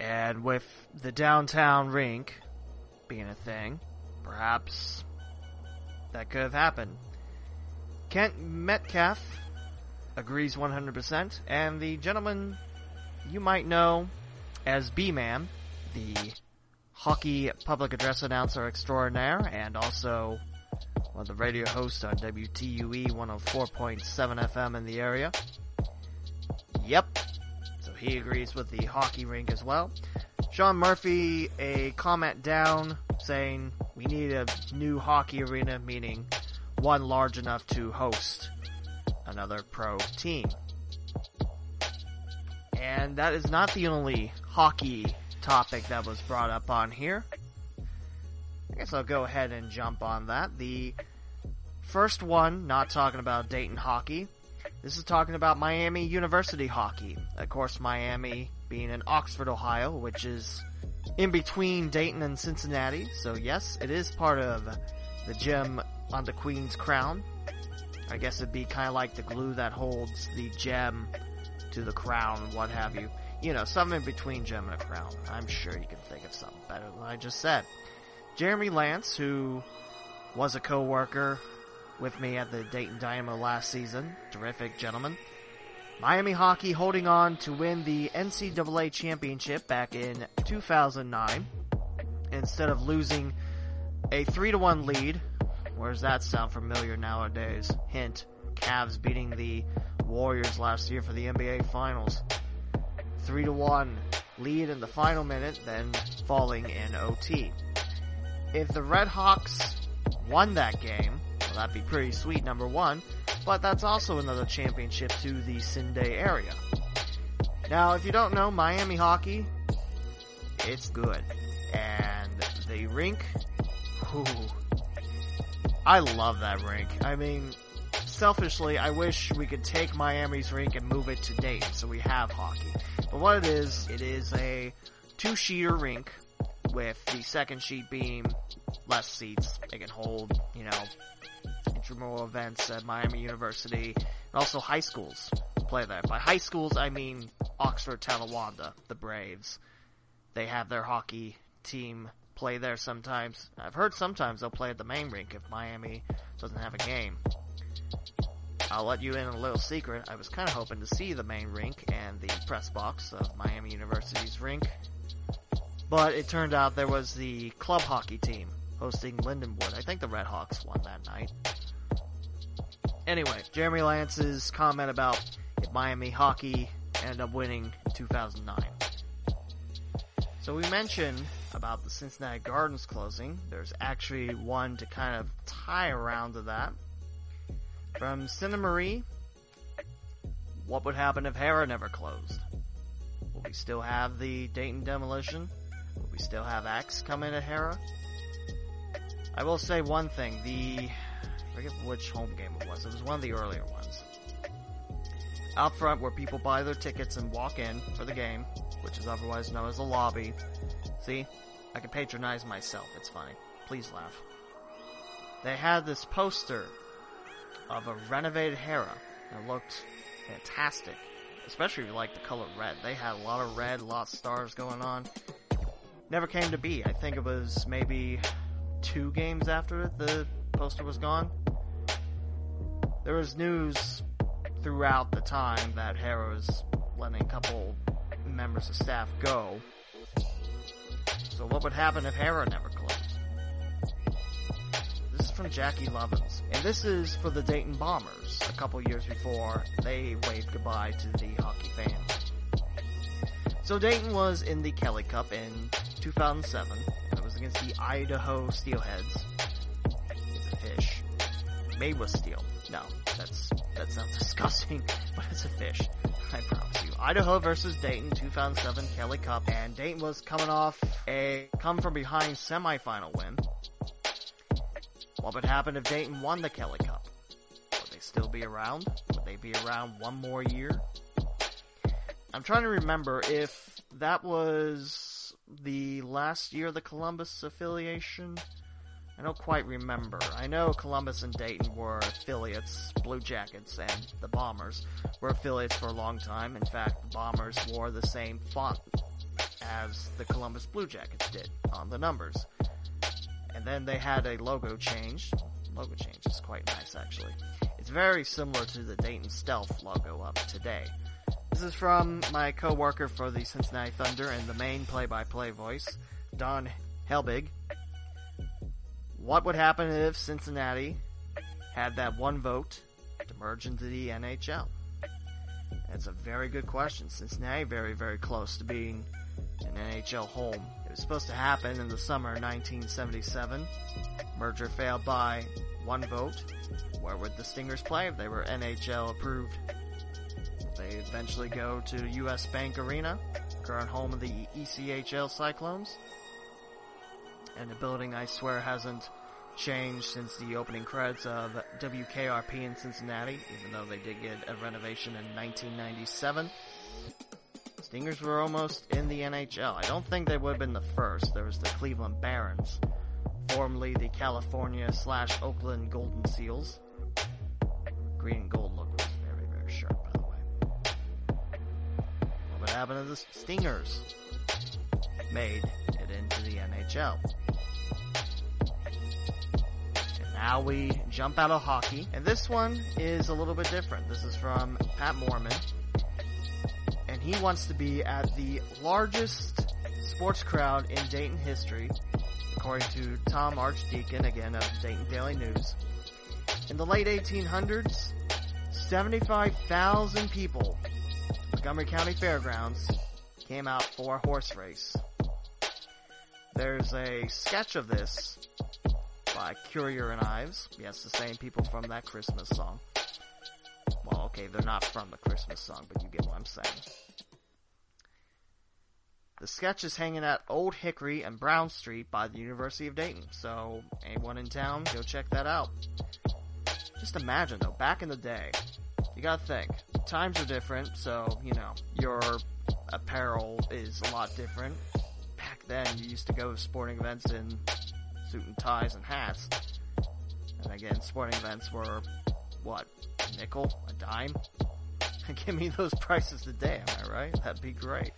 And with the downtown rink being a thing, perhaps that could have happened. Kent Metcalf agrees 100%, and the gentleman you might know as B-Man, the hockey public address announcer extraordinaire, and also one of the radio hosts on WTUE 104.7 FM in the area. Yep. So he agrees with the hockey rink as well. Sean Murphy, a comment down saying we need a new hockey arena, meaning one large enough to host another pro team. And that is not the only hockey topic that was brought up on here. I guess I'll go ahead and jump on that. The first one, not talking about Dayton hockey. This is talking about Miami University hockey. Of course, Miami being in Oxford, Ohio, which is in between Dayton and Cincinnati. So yes, it is part of the gem on the Queen's crown. I guess it'd be kind of like the glue that holds the gem to the crown, what have you. You know, something in between gem and a crown. I'm sure you can think of something better than I just said. Jeremy Lance, who was a co-worker with me at the Dayton Dynamo last season, terrific gentleman. Miami hockey holding on to win the NCAA championship back in 2009 instead of losing a 3 to 1 lead. Where does that sound familiar nowadays? Hint, Cavs beating the Warriors last year for the NBA finals. 3 to 1 lead in the final minute, then falling in OT. If the Red Hawks won that game, well, that'd be pretty sweet, number one, but that's also another championship to the CinDay area. Now, if you don't know Miami hockey, it's good. And the rink, whew, I love that rink. I mean, selfishly, I wish we could take Miami's rink and move it to Dayton so we have hockey. But what it is, it is a two-sheeter rink with the second sheet being less seats. It can hold, you know, intramural events at Miami University and also high schools play there. By high schools, I mean Oxford Talawanda, the Braves. They have their hockey team play there sometimes. I've heard sometimes they'll play at the main rink if Miami doesn't have a game. I'll let you in a little secret. I was kind of hoping to see the main rink and the press box of Miami University's rink. But it turned out there was the club hockey team hosting Lindenwood. I think the Red Hawks won that night. Anyway, Jeremy Lance's comment about if Miami hockey ended up winning 2009. So we mentioned about the Cincinnati Gardens closing. There's actually one to kind of tie around to that. From Cinemarie, what would happen if Hara never closed? Will we still have the Dayton demolition? Will we still have X come in at Hara? I will say one thing, the, I forget which home game it was, it was one of the earlier ones. Out front where people buy their tickets and walk in for the game, which is otherwise known as a lobby. See? I can patronize myself, it's funny. Please laugh. They had this poster of a renovated Hara. It looked fantastic. Especially if you like the color red. They had a lot of red, a lot of stars going on. Never came to be. I think it was maybe two games after the poster was gone. There was news throughout the time that Hara was letting a couple members of staff go. So what would happen if Hara never closed? This is from Jackie Lovins. And this is for the Dayton Bombers, a couple years before they waved goodbye to the hockey fans. So Dayton was in the Kelly Cup in 2007, and it was against the Idaho Steelheads. It's a fish. Made with steel. No, that's, that sounds disgusting, but it's a fish. I promise you. Idaho versus Dayton, 2007 Kelly Cup, and Dayton was coming off a come from behind semifinal win. What would happen if Dayton won the Kelly Cup? Would they still be around? Would they be around one more year? I'm trying to remember if that was the last year of the Columbus affiliation. I don't quite remember. I know Columbus and Dayton were affiliates, Blue Jackets and the Bombers were affiliates for a long time. In fact, the Bombers wore the same font as the Columbus Blue Jackets did on the numbers. And then they had a logo change. Logo change is quite nice actually. It's very similar to the Dayton Stealth logo up today. This is from my co-worker for the Cincinnati Thunder and the main play-by-play voice, Don Helbig. What would happen if Cincinnati had that one vote to merge into the NHL? That's a very good question. Cincinnati very, very close to being an NHL home. It was supposed to happen in the summer of 1977. Merger failed by one vote. Where would the Stingers play if they were NHL approved? They eventually go to US Bank Arena, current home of the ECHL Cyclones. And the building, I swear, hasn't changed since the opening credits of WKRP in Cincinnati, even though they did get a renovation in 1997. Stingers were almost in the NHL. I don't think they would have been the first. There was the Cleveland Barons, formerly the California slash Oakland Golden Seals. Green and gold look was very, very sharp, by the way. What happened to the Stingers? Made it into the NHL. Now we jump out of hockey, and this one is a little bit different. This is from Pat Mormon, and he wants to be at the largest sports crowd in Dayton history, according to Tom Archdeacon, again of Dayton Daily News. In the late 1800s, 75,000 people Montgomery County Fairgrounds came out for a horse race. There's a sketch of this by Currier and Ives. Yes, the same people from that Christmas song. Well, okay, they're not from the Christmas song, but you get what I'm saying. The sketch is hanging at Old Hickory and Brown Street by the University of Dayton, so anyone in town, go check that out. Just imagine though, back in the day, you gotta think, times are different, so, you know, your apparel is a lot different. Back then, you used to go to sporting events in suit and ties and hats. And again, sporting events were, what, a nickel? A dime? Give me those prices today, am I right? That'd be great.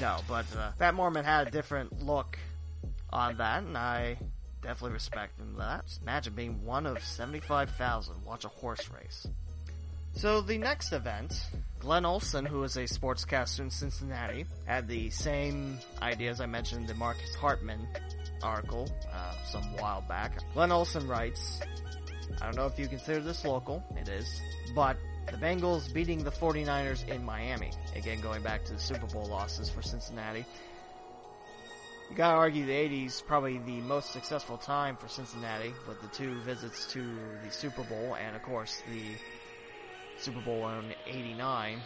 No, but uh, Pat Mormon had a different look on that, and I definitely respect him that. Imagine being one of 75,000 watch a horse race. So the next event, Glenn Olson, who is a sportscaster in Cincinnati, had the same idea as I mentioned the Marcus Hartman article uh, some while back. Glenn Olson writes, I don't know if you consider this local, it is, but the Bengals beating the 49ers in Miami. Again, going back to the Super Bowl losses for Cincinnati. You gotta argue the 80s probably the most successful time for Cincinnati with the two visits to the Super Bowl and of course the Super Bowl in 89.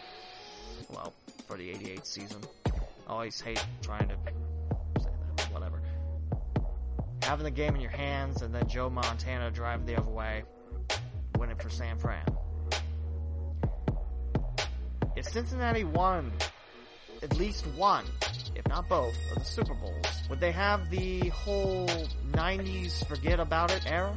Well, for the 88 season. I always hate trying to. Having the game in your hands and then Joe Montana driving the other way, winning for San Fran. If Cincinnati won at least one, if not both, of the Super Bowls, would they have the whole 90s forget about it era?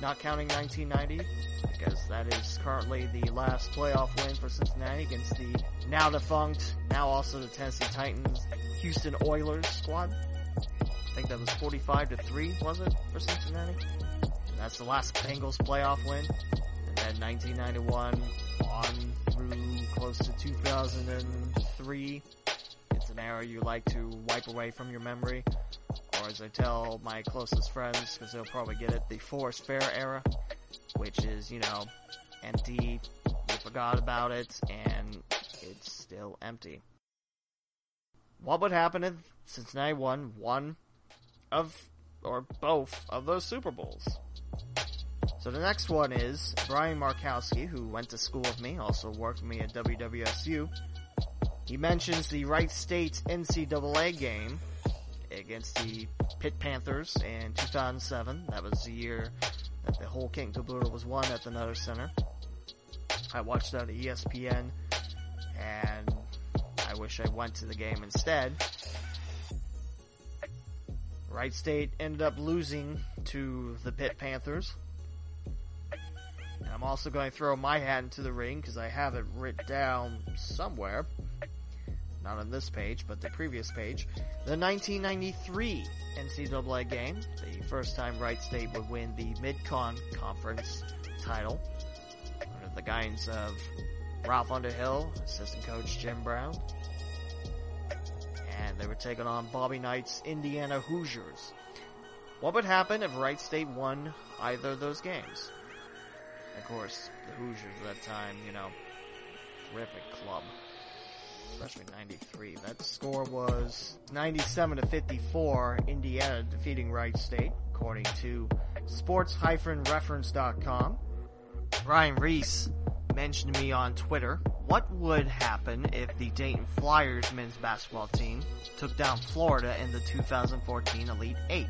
Not counting 1990? Because that is currently the last playoff win for Cincinnati against the now defunct, now also the Tennessee Titans, Houston Oilers squad. I think that was 45 to 3, was it, for Cincinnati? And that's the last Bengals playoff win. And then 1991 on through close to 2003. It's an era you like to wipe away from your memory. Or as I tell my closest friends, because they'll probably get it, the Forest Fair era, which is, you know, empty, you forgot about it, and it's still empty. What would happen if Cincinnati won one of, or both of those Super Bowls? So the next one is Brian Markowski, who went to school with me, also worked with me at WWSU. He mentions the Wright State NCAA game against the Pitt Panthers in 2007. That was the year that the whole King caboodle was won at the Nutter Center. I watched that at ESPN, and wish I went to the game instead. Wright State ended up losing to the Pitt Panthers. And I'm also going to throw my hat into the ring because I have it written down somewhere. not on this page, but the previous page, the 1993 NCAA game, the first time Wright State would win the Mid-Con Conference title, under the guidance of Ralph Underhill, assistant coach Jim Brown, and they were taking on Bobby Knight's Indiana Hoosiers. What would happen if Wright State won either of those games? Of course, the Hoosiers at that time, you know, terrific club. Especially 93. That score was 97 to 54, Indiana defeating Wright State, according to sports-reference.com. Ryan Reese mentioned me on Twitter, what would happen if the Dayton Flyers men's basketball team took down Florida in the 2014 Elite Eight,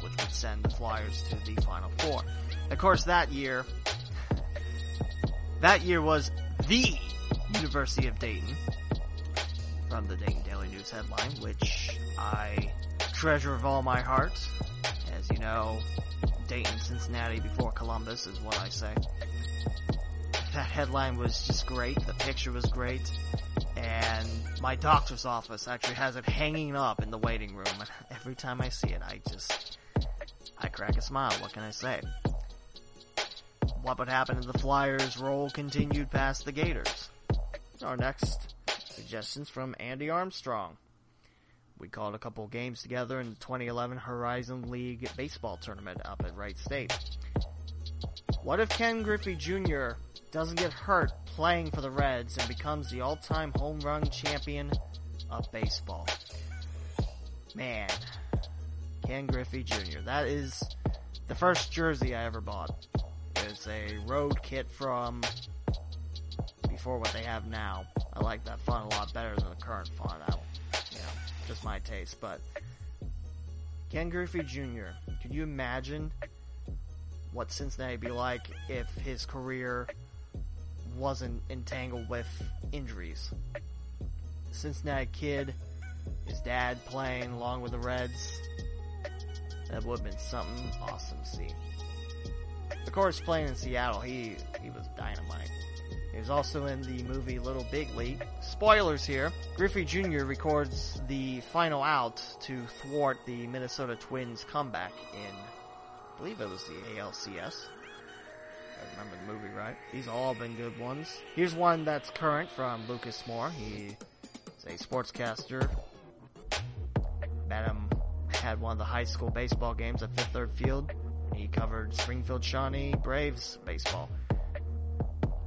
which would send the Flyers to the Final Four. Of course, that year, that year was the University of Dayton from the Dayton Daily News headline, which I treasure with all my heart. As you know, Dayton, Cincinnati before Columbus is what I say. That headline was just great. The picture was great. And my doctor's office actually has it hanging up in the waiting room. And every time I see it, I just, I crack a smile. What can I say? What would happen if the Flyers roll continued past the Gators? Our next suggestions from Andy Armstrong. We called a couple games together in the 2011 Horizon League baseball tournament up at Wright State. What if Ken Griffey Jr. doesn't get hurt playing for the Reds and becomes the all-time home run champion of baseball? Man, Ken Griffey Jr. That is the first jersey I ever bought. It's a road kit from before what they have now. I like that font a lot better than the current font. I, you know, just my taste. But Ken Griffey Jr. Can you imagine what Cincinnati would be like if his career wasn't entangled with injuries? Cincinnati kid, his dad playing along with the Reds. That would have been something awesome to see. Of course, playing in Seattle, he he was dynamite. He was also in the movie Little Big League. Spoilers here. Griffey Jr. records the final out to thwart the Minnesota Twins comeback in, I believe it was the ALCS. Remember the movie right. These all been good ones. Here's one that's current from Lucas Moore. He is a sportscaster. Met him had one of the high school baseball games at Fifth Third Field. He covered Springfield Shawnee Braves baseball.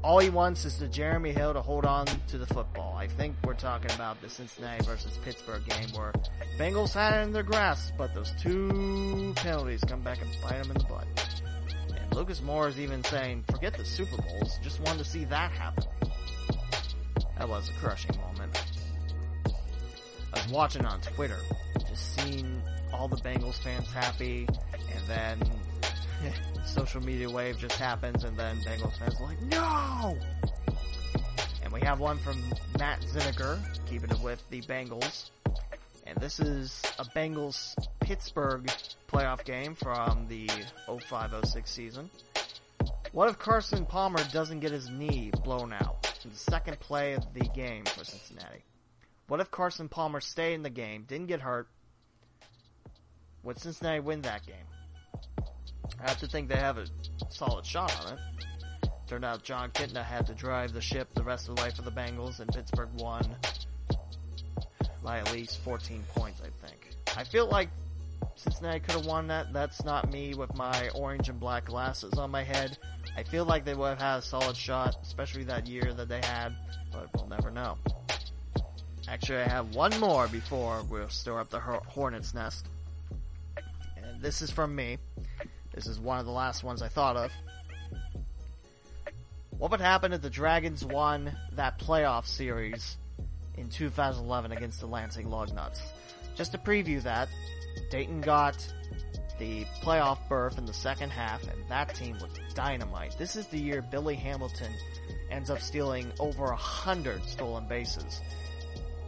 All he wants is the Jeremy Hill to hold on to the football. I think we're talking about the Cincinnati versus Pittsburgh game where Bengals had it in their grasp, but those two penalties come back and bite them in the butt. Lucas Moore is even saying, forget the Super Bowls, just wanted to see that happen. That was a crushing moment. I was watching on Twitter, just seeing all the Bengals fans happy, and then social media wave just happens, and then Bengals fans like, no! And we have one from Matt Zinniger, keeping it with the Bengals. And this is a Bengals Pittsburgh playoff game from the 05-06 season. What if Carson Palmer doesn't get his knee blown out in the second play of the game for Cincinnati? What if Carson Palmer stayed in the game, didn't get hurt? Would Cincinnati win that game? I have to think they have a solid shot on it. Turned out Jon Kitna had to drive the ship the rest of the life of the Bengals, and Pittsburgh won by at least 14 points, I think. I feel like Cincinnati could have won that. That's not me with my orange and black glasses on my head. I feel like they would have had a solid shot, especially that year that they had, but we'll never know. Actually, I have one more before we'll stir up the hornet's nest. And this is from me. This is one of the last ones I thought of. What would happen if the Dragons won that playoff series in 2011 against the Lansing Lugnuts? Just to preview that, Dayton got the playoff berth in the second half, and that team was dynamite. This is the year Billy Hamilton ends up stealing over a hundred stolen bases,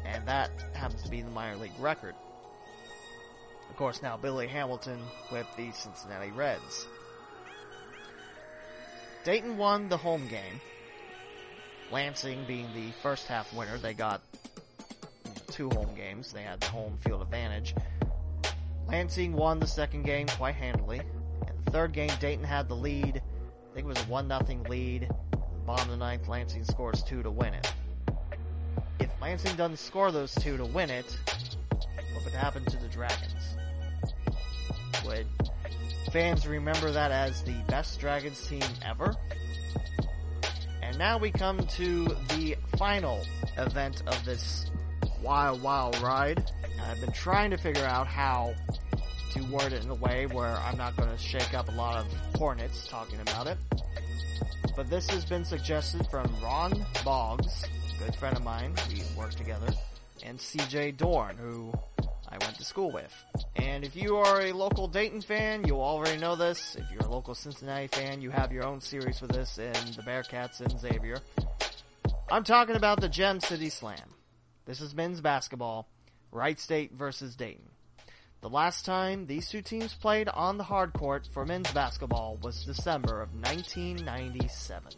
and that happens to be the minor league record. Of course, now Billy Hamilton with the Cincinnati Reds. Dayton won the home game. Lansing being the first half winner, they got two home games. They had the home field advantage. Lansing won the second game quite handily. And the third game, Dayton had the lead. I think it was a 1 nothing lead. Bottom of the ninth, Lansing scores two to win it. If Lansing doesn't score those two to win it, what would happen to the Dragons? Would fans remember that as the best Dragons team ever? And now we come to the final event of this wild, wild ride. I've been trying to figure out how to word it in a way where I'm not going to shake up a lot of hornets talking about it. But this has been suggested from Ron Boggs, good friend of mine, we work together, and CJ Dorn, who I went to school with. And if you are a local Dayton fan, you already know this. If you're a local Cincinnati fan, you have your own series for this in the Bearcats and Xavier. I'm talking about the Gem City Slam. This is men's basketball, Wright State versus Dayton. The last time these two teams played on the hard court for men's basketball was December of 1997.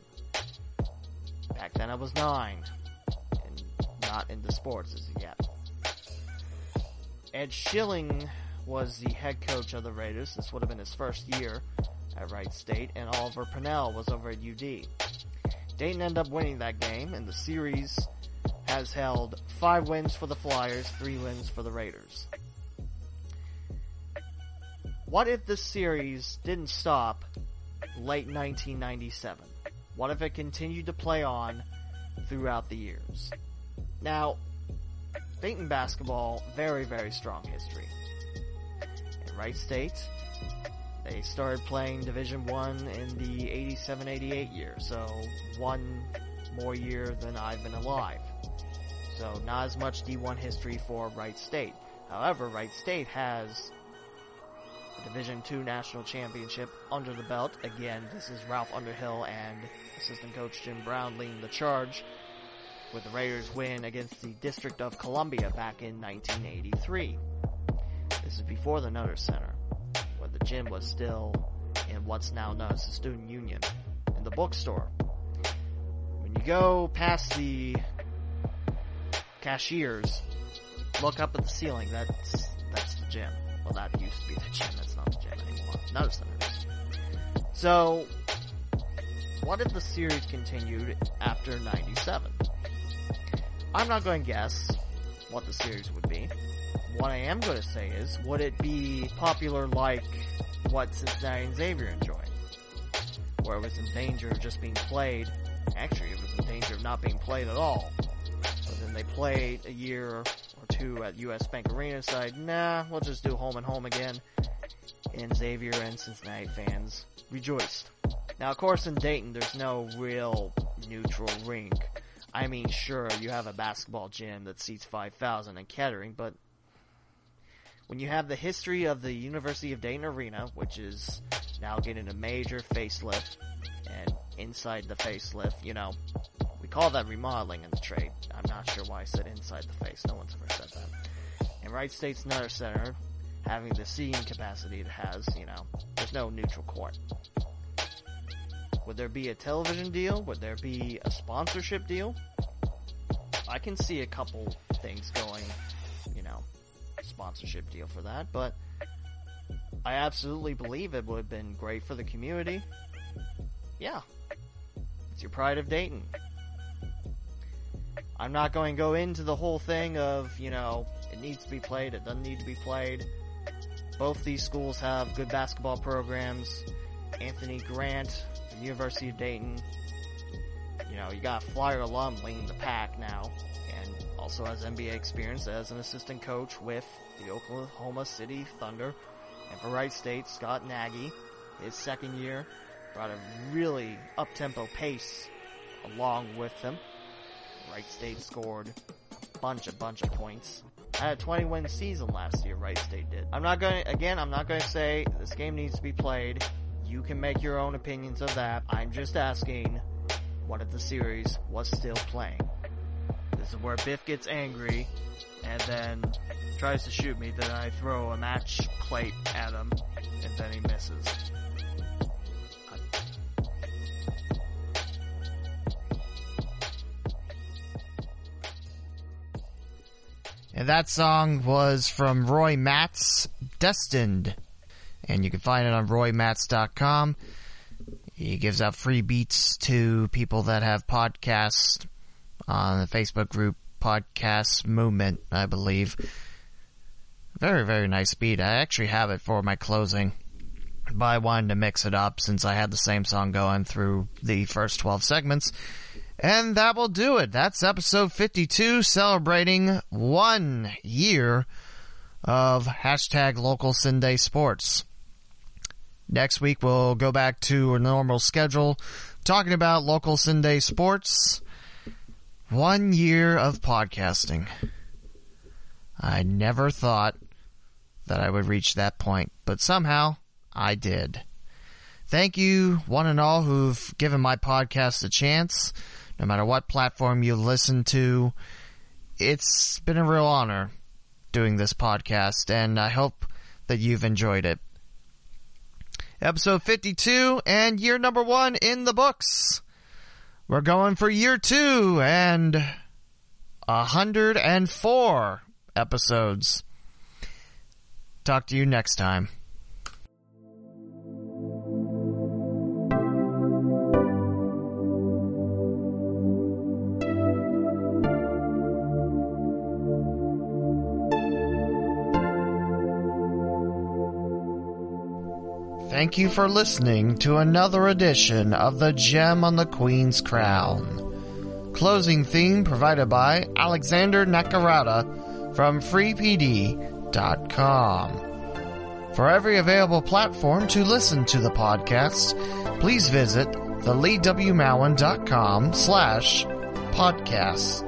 Back then I was nine, and not into sports as yet. Ed Schilling was the head coach of the Raiders. This would have been his first year at Wright State, and Oliver Purnell was over at UD. Dayton ended up winning that game, and the series has held five wins for the Flyers, three wins for the Raiders. What if this series didn't stop late 1997? What if it continued to play on throughout the years? Now, Dayton basketball, very, very strong history. At Wright State, they started playing Division One in the 87-88 year, so one more year than I've been alive. So not as much D1 history for Wright State. However, Wright State has a Division Two national championship under the belt. Again, this is Ralph Underhill and assistant coach Jim Brown leading the charge with the Raiders win against the District of Columbia back in 1983. This is before the Nutter Center, where the gym was still in what's now known as the Student Union, in the bookstore. When you go past the cashiers, look up at the ceiling, that's, that's the gym. Well, that used to be the gym, that's not the gym anymore. Nutter Center. So, what if the series continued after 97? I'm not going to guess what the series would be. What I am going to say is, would it be popular like what Cincinnati and Xavier enjoy? Where it was in danger of just being played. Actually, it was in danger of not being played at all. But then they played a year or two at US Bank Arena and said, nah, we'll just do home and home again. And Xavier and Cincinnati fans rejoiced. Now, of course, in Dayton, there's no real neutral rink. I mean, sure, you have a basketball gym that seats 5,000 in Kettering, but when you have the history of the University of Dayton Arena, which is now getting a major facelift, and inside the facelift, you know, we call that remodeling in the trade. I'm not sure why I said inside the face. No one's ever said that. And Wright State's Nutter Center, having the seating capacity it has, you know, there's no neutral court. Would there be a television deal? Would there be a sponsorship deal? I can see a couple things going, you know, sponsorship deal for that, but I absolutely believe it would have been great for the community. Yeah. It's your pride of Dayton. I'm not going to go into the whole thing of, you know, it needs to be played, it doesn't need to be played. Both these schools have good basketball programs. Anthony Grant University of Dayton. You know, you got a Flyer alum leading the pack now, and also has NBA experience as an assistant coach with the Oklahoma City Thunder. And for Wright State, Scott Nagy, his second year, brought a really up-tempo pace along with him. Wright State scored a bunch, a bunch of points. Had a 20 win season last year, Wright State did. I'm not going to, again, I'm not going to say this game needs to be played. You can make your own opinions of that. I'm just asking, what if the series was still playing? This is where Biff gets angry and then tries to shoot me, then I throw a match plate at him and then he misses. And that song was from Roy Matz, Destined. And you can find it on roymatz.com. He gives out free beats to people that have podcasts on the Facebook group Podcast Movement, I believe. Very, very nice beat. I actually have it for my closing. But I wanted to mix it up since I had the same song going through the first 12 segments. And that will do it. That's episode 52 celebrating one year of hashtag local CinDay sports. Next week we'll go back to a normal schedule talking about local CinDay sports. One year of podcasting. I never thought that I would reach that point, but somehow I did. Thank you, one and all, who've given my podcast a chance, no matter what platform you listen to. It's been a real honor doing this podcast, and I hope that you've enjoyed it. Episode 52 and year number one in the books. We're going for year two and 104 episodes. Talk to you next time. Thank you for listening to another edition of The Gem on the Queen's Crown. Closing theme provided by Alexander Nakarada from freepd.com. For every available platform to listen to the podcast, please visit theleewmowen.com slash podcast.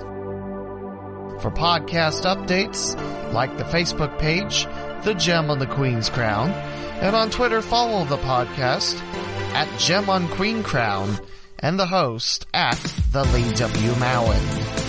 For podcast updates, like the Facebook page, The Gem on the Queen's Crown, and on Twitter, follow the podcast at Gem on Queen Crown and the host at The Lee W. Mowen.